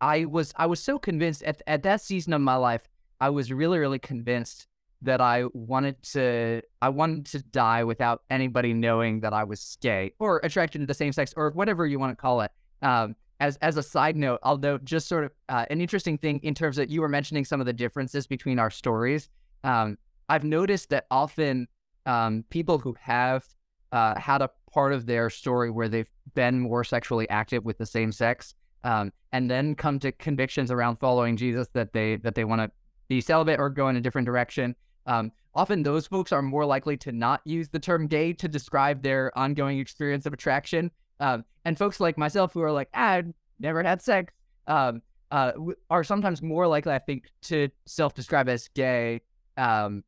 I was I was so convinced at at that season of my life, I was really, really convinced that I wanted to I wanted to die without anybody knowing that I was gay or attracted to the same sex or whatever you want to call it. Um, as as a side note, I'll note just sort of uh, an interesting thing in terms of you were mentioning some of the differences between our stories. Um, I've noticed that often um, people who have uh, had a part of their story where they've been more sexually active with the same sex, um, and then come to convictions around following Jesus that they that they want to be celibate or go in a different direction. Um, often those folks are more likely to not use the term gay to describe their ongoing experience of attraction um, and folks like myself who are like, ah, never had sex, um, uh, are sometimes more likely, I think, to self-describe as gay. Um,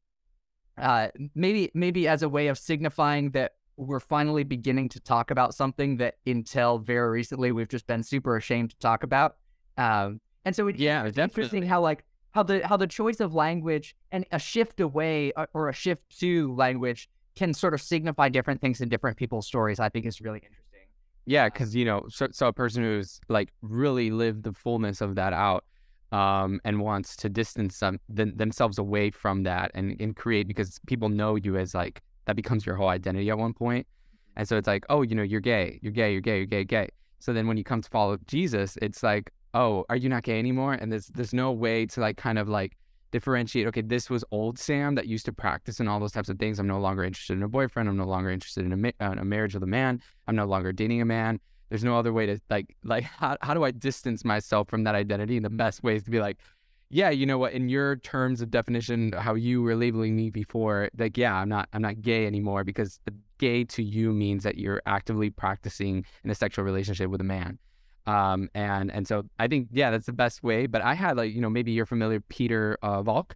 uh, maybe, maybe as a way of signifying that we're finally beginning to talk about something that until very recently we've just been super ashamed to talk about. Um, and so it, yeah, it's definitely. interesting how like how the how the choice of language and a shift away or, uh, or a shift to language can sort of signify different things in different people's stories. I think is really interesting. Yeah, because you know, so, so a person who's like really lived the fullness of that out, um, and wants to distance them, themselves away from that and, and create because people know you as like that becomes your whole identity at one point, and so it's like, oh, you know, you're gay, you're gay, you're gay, you're gay, gay. So then when you come to follow Jesus, it's like, oh, are you not gay anymore? And there's there's no way to like kind of like differentiate. Okay, this was old Sam that used to practice and all those types of things. I'm no longer interested in a boyfriend. I'm no longer interested in a, ma- uh, a marriage with a man. I'm no longer dating a man. There's no other way to like like how how do I distance myself from that identity? And the best way is to be like, yeah, you know what? In your terms of definition, how you were labeling me before, like, yeah, I'm not, I'm not gay anymore because gay to you means that you're actively practicing in a sexual relationship with a man. Um, and and so I think yeah, that's the best way. But I had like you know maybe you're familiar Pieter uh, Valk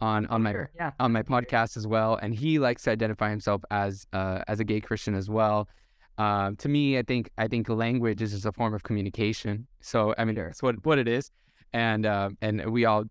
on on my Sure, yeah. on my podcast as well, and he likes to identify himself as uh, as a gay Christian as well. Um, to me, I think I think language is just a form of communication. So I mean, that's what what it is, and uh, and we all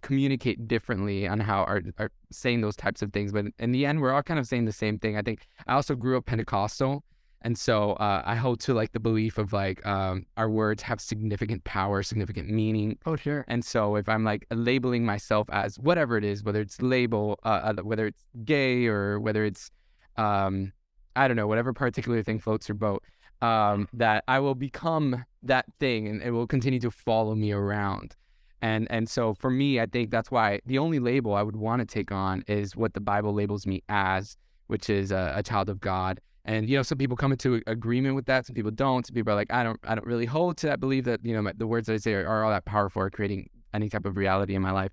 communicate differently on how are are saying those types of things. But in the end, we're all kind of saying the same thing. I think I also grew up Pentecostal, and so uh, I hold to like the belief of like um, our words have significant power, significant meaning. Oh, sure. And so if I'm like labeling myself as whatever it is, whether it's label, uh, whether it's gay or whether it's, um, I don't know, whatever particular thing floats your boat, um, that I will become that thing and it will continue to follow me around. And and so for me, I think that's why the only label I would want to take on is what the Bible labels me as, which is a, a child of God. And you know, some people come into agreement with that, some people don't. Some people are like, I don't, I don't really hold to that belief that you know my, the words that I say are, are all that powerful or creating any type of reality in my life.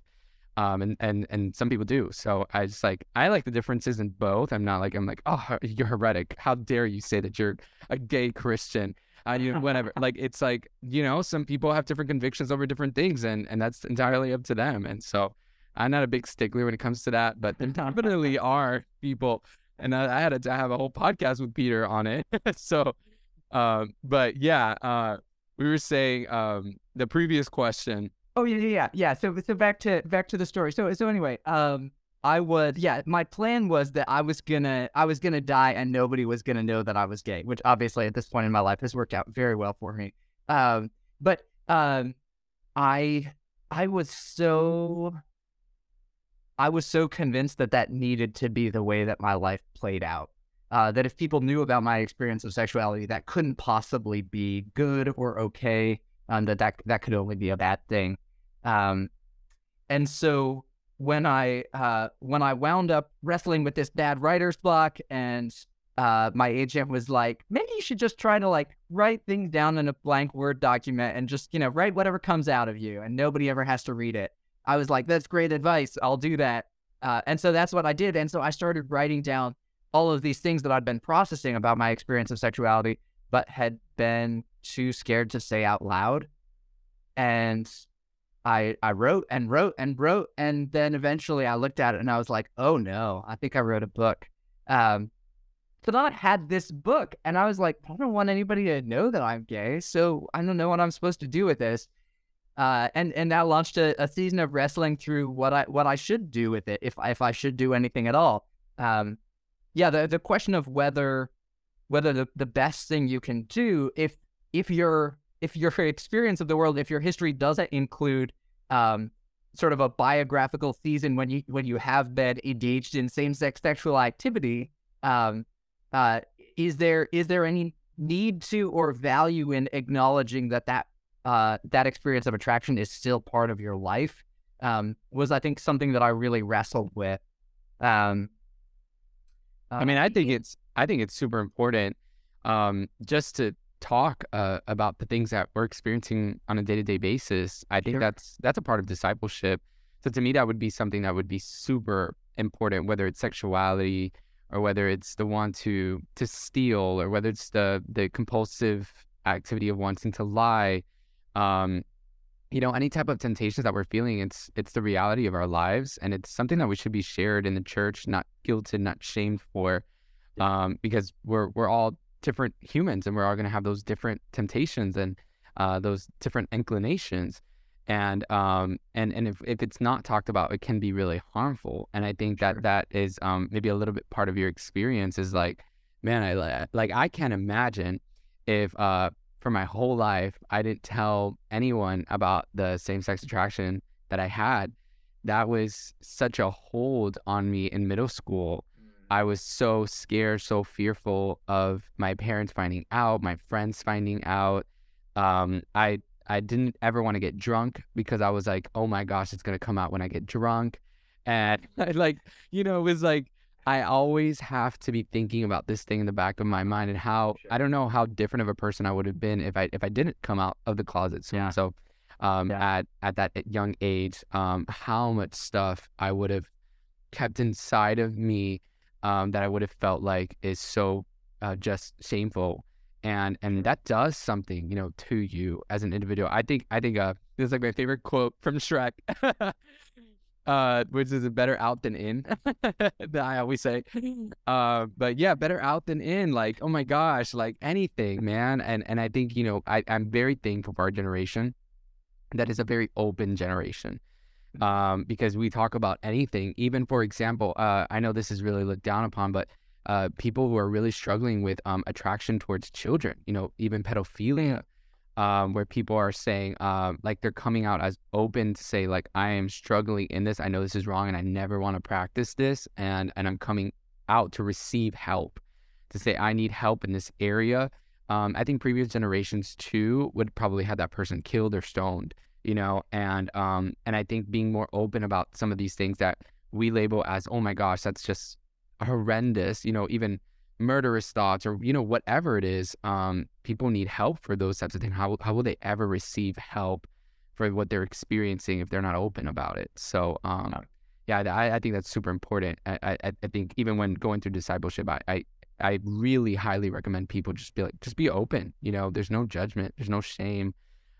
Um, and and and some people do. So I just like I like the differences in both. I'm not like I'm like, oh, you're heretic. How dare you say that you're a gay Christian? Uh, you know, whatever. like it's like you know, some people have different convictions over different things, and and that's entirely up to them. And so I'm not a big stickler when it comes to that, but there definitely are people and I, I had to have a whole podcast with Pieter on it. so, um, but yeah, uh, we were saying um, the previous question. Oh yeah, yeah, yeah, yeah. So so back to back to the story. So so anyway, um, I was yeah. My plan was that I was gonna I was gonna die and nobody was gonna know that I was gay, which obviously at this point in my life has worked out very well for me. Um, but um, I I was so I was so convinced that that needed to be the way that my life played out. Uh, that if people knew about my experience of sexuality, that couldn't possibly be good or okay. Um, that that that could only be a bad thing. Um, and so when I uh, when I wound up wrestling with this bad writer's block, and uh, my agent was like, maybe you should just try to like write things down in a blank Word document and just you know write whatever comes out of you, and nobody ever has to read it. I was like, that's great advice. I'll do that. Uh, and so that's what I did. And so I started writing down all of these things that I'd been processing about my experience of sexuality, but had been too scared to say out loud. And I I wrote and wrote and wrote, and then eventually I looked at it and I was like, oh no, I think I wrote a book. Um, so then I had this book, and I was like, I don't want anybody to know that I'm gay, so I don't know what I'm supposed to do with this. Uh, and and now launched a, a season of wrestling through what I what I should do with it if if I should do anything at all. Um, yeah, the the question of whether whether the, the best thing you can do if if your if your experience of the world if your history doesn't include um, sort of a biographical season when you when you have been engaged in same sex sexual activity, um, uh, is there is there any need to or value in acknowledging that that uh, that experience of attraction is still part of your life um, was I think something that I really wrestled with. Um, uh, I mean, I think it's I think it's super important um, just to talk uh, about the things that we're experiencing on a day to day basis. I think Sure. that's that's a part of discipleship. So to me, that would be something that would be super important, whether it's sexuality or whether it's the want to to steal or whether it's the the compulsive activity of wanting to lie. Um, you know, any type of temptations that we're feeling, it's it's the reality of our lives, and it's something that we should be shared in the church, not guilted, not shamed for, um, because we're we're all different humans, and we're all going to have those different temptations and uh, those different inclinations, and um, and and if if it's not talked about, it can be really harmful. And I think that that is um maybe a little bit part of your experience is like, man, I like I can't imagine if uh for my whole life I didn't tell anyone about the same sex attraction that I had. That was such a hold on me in middle school. I was so scared, so fearful of my parents finding out, my friends finding out. Um, I I didn't ever want to get drunk because I was like, oh my gosh, it's gonna come out when I get drunk, and I like, you know, it was like I always have to be thinking about this thing in the back of my mind and how Sure. I don't know how different of a person I would have been if I if I didn't come out of the closet. So, Yeah. so um, Yeah. at at that young age, um, how much stuff I would have kept inside of me um, that I would have felt like is so uh, just shameful, and and that does something, you know, to you as an individual. I think I think uh, this is like my favorite quote from Shrek. Uh, which is a better out than in that I always say. Uh, but yeah, better out than in. Like, oh my gosh, like anything, man. And and I think you know, I I'm very thankful for our generation. That is a very open generation, um, because we talk about anything. Even for example, uh, I know this is really looked down upon, but uh, people who are really struggling with um attraction towards children, you know, even pedophilia, um, where people are saying, um, like they're coming out as open to say, like, I am struggling in this. I know this is wrong, and I never want to practice this, and and I'm coming out to receive help, to say I need help in this area. Um, I think previous generations too would probably have that person killed or stoned, you know, and um, and I think being more open about some of these things that we label as, oh my gosh, that's just horrendous, you know, even murderous thoughts or you know whatever it is um people need help for those types of things how, how will they ever receive help for what they're experiencing if they're not open about it? So um yeah i, I think that's super important. I, I i think even when going through discipleship I, I i really highly recommend people just be like just be open you know there's no judgment there's no shame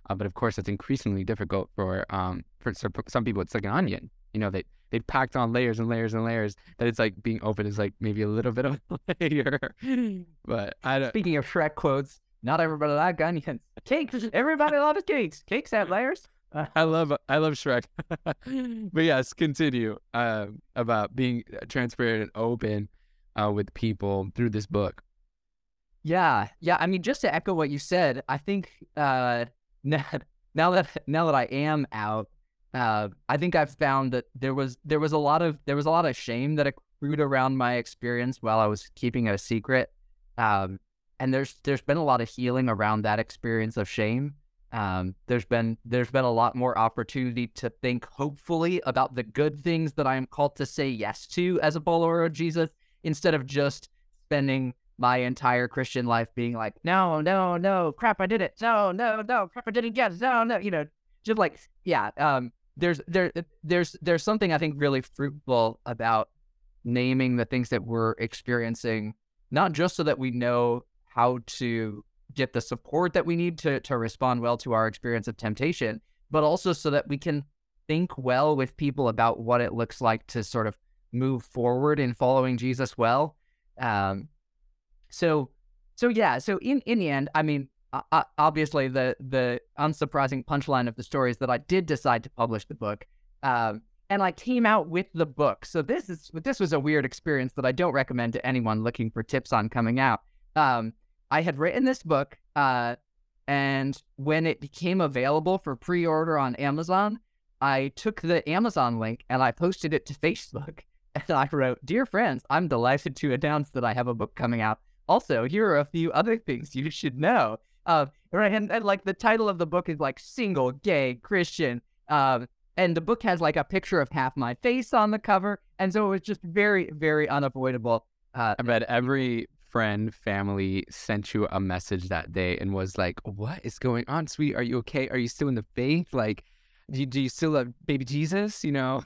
uh, but of course that's increasingly difficult for um for some, some people it's like an onion you know they they've packed on layers and layers and layers that it's like being open is like maybe a little bit of a layer. but I don't. Speaking of Shrek quotes, not everybody like onions. Cakes. Everybody loves cakes. Cakes have layers. Uh, I love I love Shrek. but yes, continue uh, about being transparent and open uh, with people through this book. Yeah, yeah. I mean, just to echo what you said, I think uh, now, now that now that I am out, uh, I think I've found that there was there was a lot of there was a lot of shame that accrued around my experience while I was keeping it a secret, um, and there's there's been a lot of healing around that experience of shame. Um, there's been there's been a lot more opportunity to think hopefully about the good things that I am called to say yes to as a follower of Jesus, instead of just spending my entire Christian life being like, no, no, no, crap, I did it. No, no, no, crap, I didn't get it. No, no, you know, just like, yeah. Um, there's there there's there's something I think really fruitful about naming the things that we're experiencing, not just so that we know how to get the support that we need to to respond well to our experience of temptation, but also so that we can think well with people about what it looks like to sort of move forward in following Jesus well. Um, so, so yeah. So in in the end, I mean, obviously the the unsurprising punchline of the story is that I did decide to publish the book, um, and I came out with the book. So this is this was a weird experience that I don't recommend to anyone looking for tips on coming out. Um, I had written this book, uh, and when it became available for pre-order on Amazon, I took the Amazon link and I posted it to Facebook. And I wrote, Dear friends, I'm delighted to announce that I have a book coming out. Also, here are a few other things you should know. Uh, right, and, and like the title of the book is like single, gay, Christian. Um, and the book has like a picture of half my face on the cover. And so it was just very, very unavoidable. Uh, I bet every friend, family sent you a message that day and was like, "What is going on, sweetie? Are you okay? Are you still in the faith? Like, do you, do you still love baby Jesus? You know?"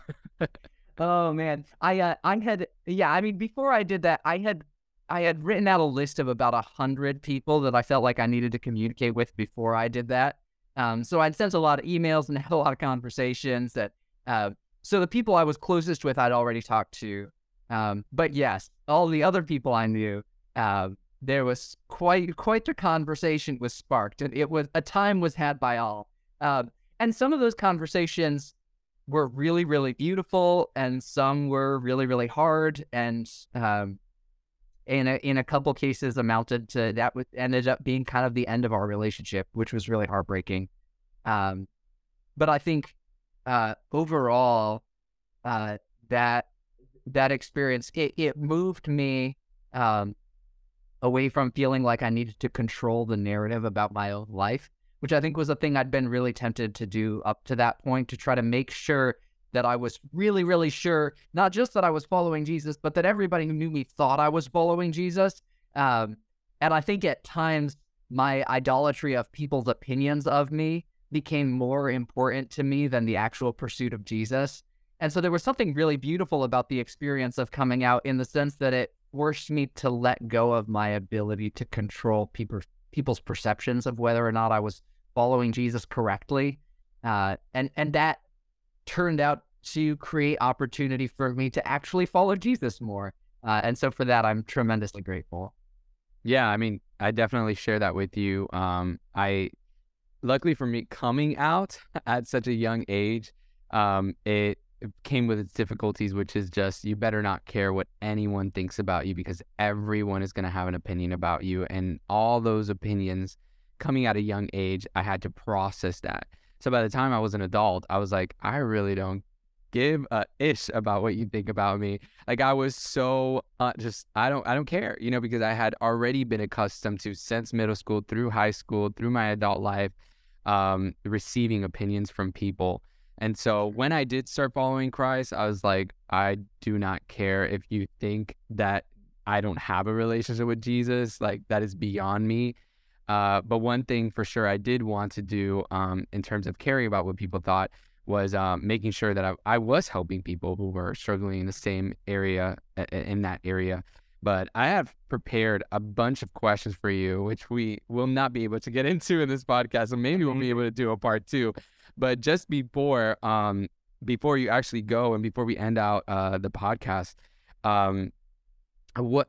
Oh man, I uh, I had yeah. I mean, before I did that, I had I had written out a list of about a hundred people that I felt like I needed to communicate with before I did that. Um, so I'd sent a lot of emails and had a lot of conversations. That uh, so the people I was closest with, I'd already talked to. Um, but yes, all the other people I knew, uh, there was quite quite a conversation was sparked, and it was a time was had by all. Um, and some of those conversations were really really beautiful and some were really really hard and um in a, in a couple cases amounted to that ended up being kind of the end of our relationship which was really heartbreaking. Um but i think uh overall uh that that experience it, it moved me um away from feeling like i needed to control the narrative about my own life which I think was a thing I'd been really tempted to do up to that point to try to make sure that I was really, really sure, not just that I was following Jesus, but that everybody who knew me thought I was following Jesus. Um, and I think at times my idolatry of people's opinions of me became more important to me than the actual pursuit of Jesus. And so there was something really beautiful about the experience of coming out in the sense that it forced me to let go of my ability to control people, people's perceptions of whether or not I was following Jesus correctly. Uh, and, and that turned out to create opportunity for me to actually follow Jesus more. Uh, and so for that, I'm tremendously grateful. Yeah, I mean, I definitely share that with you. Um, I, luckily for me, coming out at such a young age, um, it, came with its difficulties, which is just you better not care what anyone thinks about you because everyone is going to have an opinion about you, and all those opinions coming at a young age, I had to process that. So by the time I was an adult, I was like, I really don't give a ish about what you think about me. Like I was so uh, just I don't I don't care, you know, because I had already been accustomed to since middle school through high school through my adult life um, receiving opinions from people. And so when I did start following Christ, I was like, I do not care if you think that I don't have a relationship with Jesus, like that is beyond me. Uh, but one thing for sure I did want to do um, in terms of caring about what people thought was um, making sure that I, I, was helping people who were struggling in the same area in that area. But I have prepared a bunch of questions for you, which we will not be able to get into in this podcast, and maybe we'll be able to do a part two. But just before, um, before you actually go, and before we end out uh, the podcast, um, what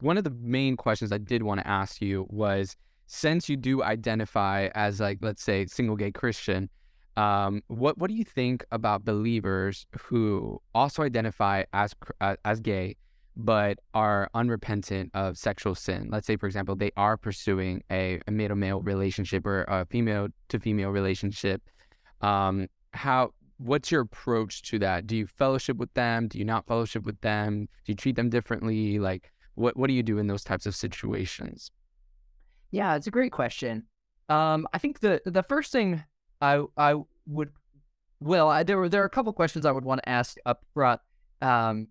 one of the main questions I did want to ask you was, since you do identify as like, let's say, single gay Christian, um, what what do you think about believers who also identify as uh, as gay but are unrepentant of sexual sin? Let's say, for example, they are pursuing a, a male to male relationship or a female to female relationship. Um, how what's your approach to that? Do you fellowship with them? Do you not fellowship with them? Do you treat them differently? Like, what what do you do in those types of situations? Yeah, it's a great question. Um, I think the the first thing I I would well I, there were there are a couple questions I would want to ask up front. Um,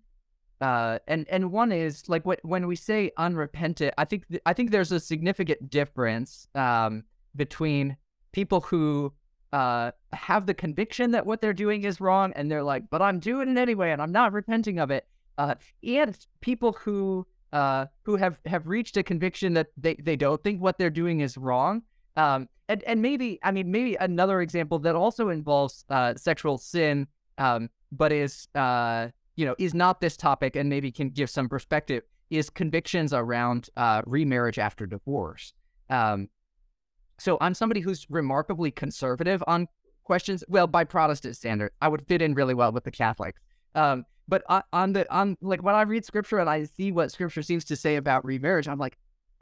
uh, and and one is like what when we say unrepentant, I think th- I think there's a significant difference um, between people who uh, have the conviction that what they're doing is wrong and they're like, but I'm doing it anyway and I'm not repenting of it. Uh, and people who uh, who have have reached a conviction that they, they don't think what they're doing is wrong um, and, and maybe, I mean, maybe another example that also involves uh, sexual sin, um, but is, uh, you know, is not this topic and maybe can give some perspective is convictions around uh, remarriage after divorce. Um, so I'm somebody who's remarkably conservative on questions. Well, by Protestant standard, I would fit in really well with the Catholics. Um, but on the on like when I read scripture and I see what scripture seems to say about remarriage, I'm like,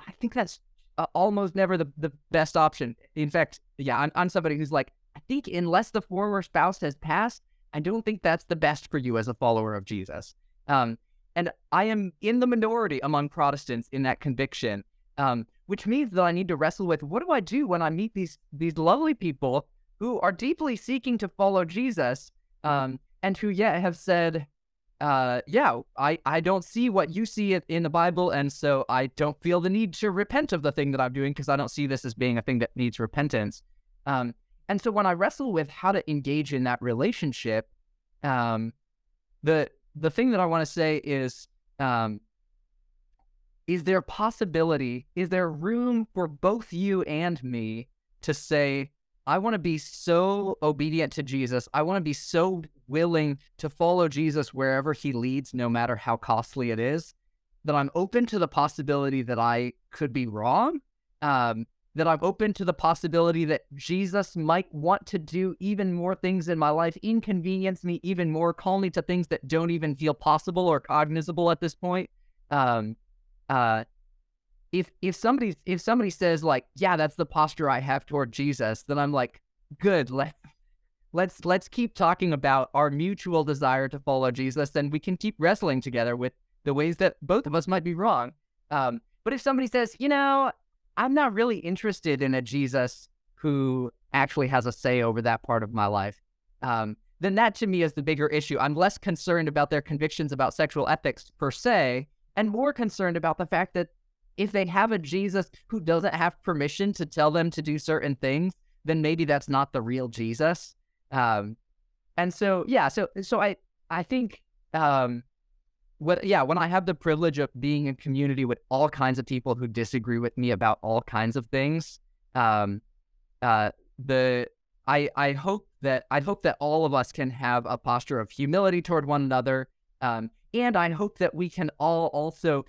I think that's uh, almost never the, the best option. In fact, yeah, I'm, I'm somebody who's like, I think unless the former spouse has passed, I don't think that's the best for you as a follower of Jesus. Um, and I am in the minority among Protestants in that conviction, um, which means that I need to wrestle with what do I do when I meet these these lovely people who are deeply seeking to follow Jesus, um, and who yet have said, uh, yeah, I, I don't see what you see in the Bible, and so I don't feel the need to repent of the thing that I'm doing because I don't see this as being a thing that needs repentance. Um, and so when I wrestle with how to engage in that relationship, um, the the thing that I want to say is, um, is there possibility? Is there room for both you and me to say, I want to be so obedient to Jesus. I want to be so willing to follow Jesus wherever he leads, no matter how costly it is, that I'm open to the possibility that I could be wrong. Um, that I'm open to the possibility that Jesus might want to do even more things in my life, inconvenience me even more, call me to things that don't even feel possible or cognizable at this point. Um, uh, if if somebody if somebody says like, yeah, that's the posture I have toward Jesus, then I'm like, good. Let let's let's keep talking about our mutual desire to follow Jesus, and we can keep wrestling together with the ways that both of us might be wrong. Um, but if somebody says, you know, I'm not really interested in a Jesus who actually has a say over that part of my life, um, then that to me is the bigger issue. I'm less concerned about their convictions about sexual ethics per se, and more concerned about the fact that if they have a Jesus who doesn't have permission to tell them to do certain things, then maybe that's not the real Jesus. Um, and so, yeah, so so I I think um, what yeah, when I have the privilege of being in community with all kinds of people who disagree with me about all kinds of things, um, uh, the I I hope that I hope that all of us can have a posture of humility toward one another, um, and I hope that we can all also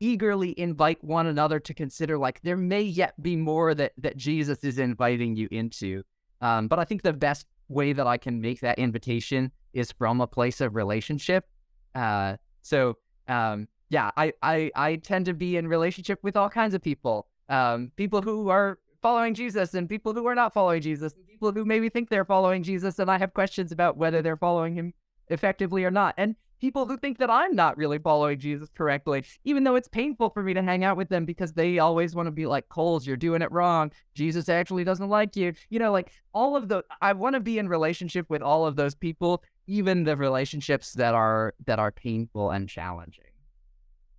eagerly invite one another to consider like there may yet be more that that Jesus is inviting you into. Um, but I think the best way that I can make that invitation is from a place of relationship. Uh, so um, yeah, I, I I tend to be in relationship with all kinds of people. Um, people who are following Jesus and people who are not following Jesus, and people who maybe think they're following Jesus, and I have questions about whether they're following him effectively or not. And people who think that I'm not really following Jesus correctly, even though it's painful for me to hang out with them because they always want to be like, Coles, you're doing it wrong. Jesus actually doesn't like you. You know, like all of the, I want to be in relationship with all of those people, even the relationships that are, that are painful and challenging.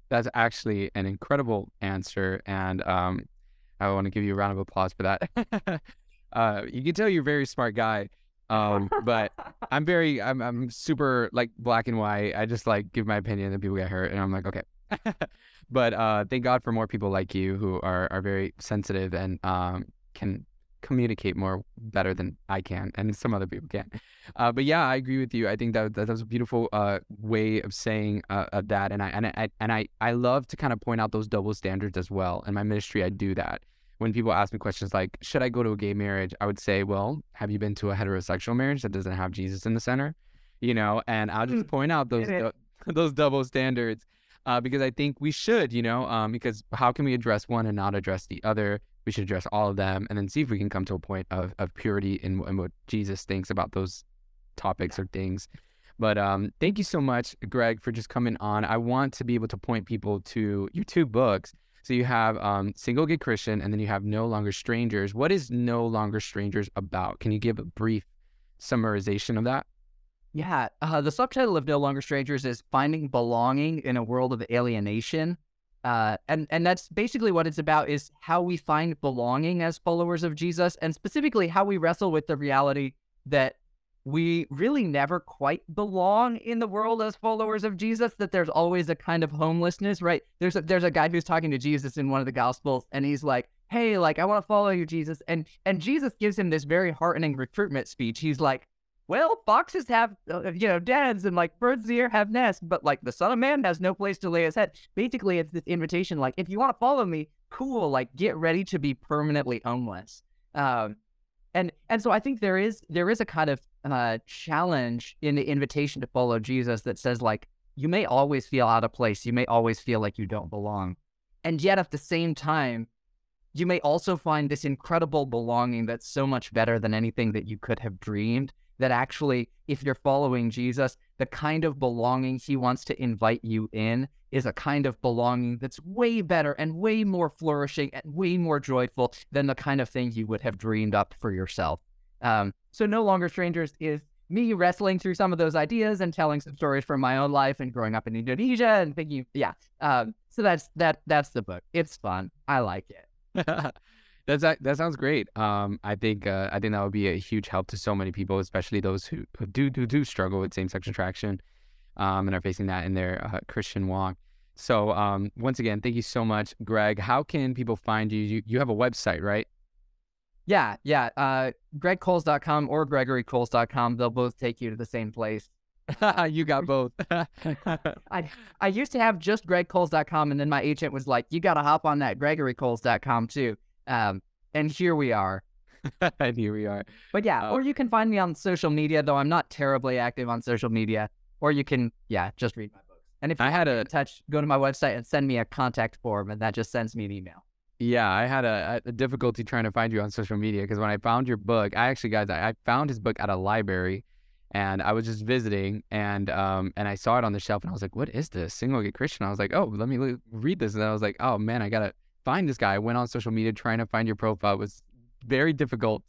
That's actually an incredible answer. And um, I want to give you a round of applause for that. uh, you can tell you're a very smart guy. Um, but I'm very, I'm, I'm super like black and white. I just like give my opinion and people get hurt, and I'm like, okay. but uh, thank God for more people like you who are are very sensitive and um can communicate more better than I can, and some other people can. Uh, but yeah, I agree with you. I think that that was a beautiful uh, way of saying uh, of that, and I and I and I I love to kind of point out those double standards as well. In my ministry, I do that. When people ask me questions like, "Should I go to a gay marriage?" I would say, "Well, have you been to a heterosexual marriage that doesn't have Jesus in the center?" You know, and I'll just point out those those double standards. Uh, because I think we should, you know, um, because how can we address one and not address the other? we should address all of them and then see if we can come to a point of, of purity in, in what Jesus thinks about those topics or things. But um, thank you so much, Greg, for just coming on. I want to be able to point people to your two books. So you have um, Single Gay Christian, and then you have No Longer Strangers. What is No Longer Strangers about? Can you give a brief summarization of that? Yeah, uh, the subtitle of No Longer Strangers is Finding Belonging in a World of Alienation. Uh, and and that's basically what it's about is how we find belonging as followers of Jesus, and specifically how we wrestle with the reality that we really never quite belong in the world as followers of Jesus. That there's always a kind of homelessness, right? There's a, there's a guy who's talking to Jesus in one of the Gospels, and he's like, "Hey, like I want to follow you, Jesus," and and Jesus gives him this very heartening recruitment speech. He's like, well, foxes have, uh, you know, dens and like birds of the air have nests, but like the son of man has no place to lay his head. Basically, it's this invitation like, if you want to follow me, cool, like get ready to be permanently homeless. Um, and so I think there is there is a kind of uh, challenge in the invitation to follow Jesus that says like you may always feel out of place, you may always feel like you don't belong, and yet at the same time, you may also find this incredible belonging that's so much better than anything that you could have dreamed that actually, if you're following Jesus, the kind of belonging he wants to invite you in is a kind of belonging that's way better and way more flourishing and way more joyful than the kind of thing you would have dreamed up for yourself. Um, so, No Longer Strangers is me wrestling through some of those ideas and telling some stories from my own life and growing up in Indonesia and thinking, yeah. Um, so that's that. That's the book. It's fun. I like it. That's that sounds great. Um, I think uh, I think that would be a huge help to so many people, especially those who, who do do do struggle with same sex attraction, um, and are facing that in their uh, Christian walk. So um, once again, thank you so much, Greg. How can people find you? You you have a website, right? Yeah, yeah. Uh, GregColes.com or GregoryColes.com. They'll both take you to the same place. you got both. I I used to have just GregColes.com, and then my agent was like, "You got to hop on that GregoryColes.com too." Um, and here we are. and here we are. But yeah, uh, or you can find me on social media, though I'm not terribly active on social media. Or you can, yeah, just read my books. And if I had a touch, go to my website and send me a contact form, and that just sends me an email. Yeah, I had a, a difficulty trying to find you on social media because when I found your book, I actually, guys, I, I found his book at a library, and I was just visiting, and um, and I saw it on the shelf, and I was like, "What is this? Single gay Christian?" I was like, "Oh, let me read this," and I was like, "Oh man, I gotta." Find this guy. I went on social media trying to find your profile. It was very difficult.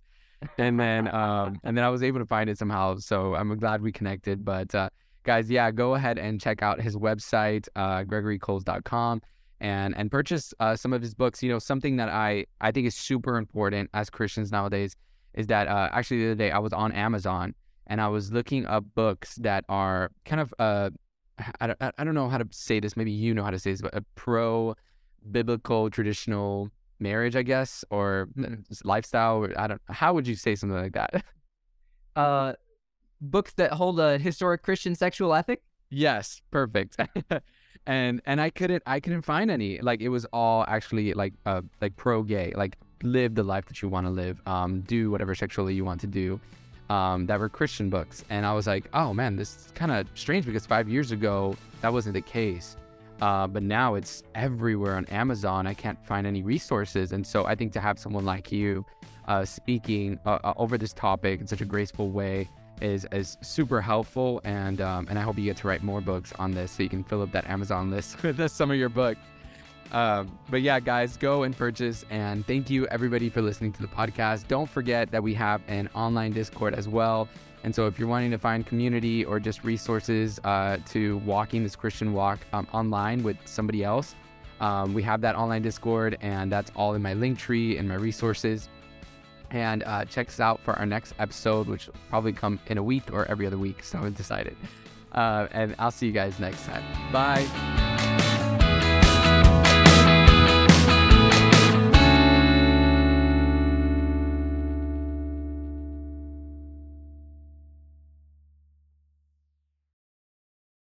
And then um, and then I was able to find it somehow. So I'm glad we connected. But uh, guys, yeah, go ahead and check out his website, uh, gregorycoles.com and and purchase uh, some of his books. You know, something that I I think is super important as Christians nowadays is that uh, actually the other day I was on Amazon and I was looking up books that are kind of uh I, I, I don't know how to say this. Maybe you know how to say this, but a pro biblical traditional marriage, I guess, or mm, lifestyle. Or I don't. How would you say something like that? Uh, books that hold a historic Christian sexual ethic. Yes, perfect. and and I couldn't I couldn't find any. Like it was all actually like uh like pro gay. Like live the life that you want to live. Um, do whatever sexually you want to do. Um, that were Christian books, and I was like, oh man, this is kind of strange because five years ago that wasn't the case. Uh, but now it's everywhere on Amazon. I can't find any resources, and so I think to have someone like you uh, speaking uh, uh over this topic in such a graceful way is is super helpful, and um, and I hope you get to write more books on this so you can fill up that Amazon list with some of your book. Um, but yeah, guys, go and purchase. And thank you everybody for listening to the podcast. Don't forget that we have an online Discord as well. And so if you're wanting to find community or just resources uh, to walking this Christian walk um, online with somebody else, um, we have that online Discord, and that's all in my link tree and my resources and uh, check us out for our next episode, which will probably come in a week or every other week. So I'm decided. Uh, and I'll see you guys next time. Bye.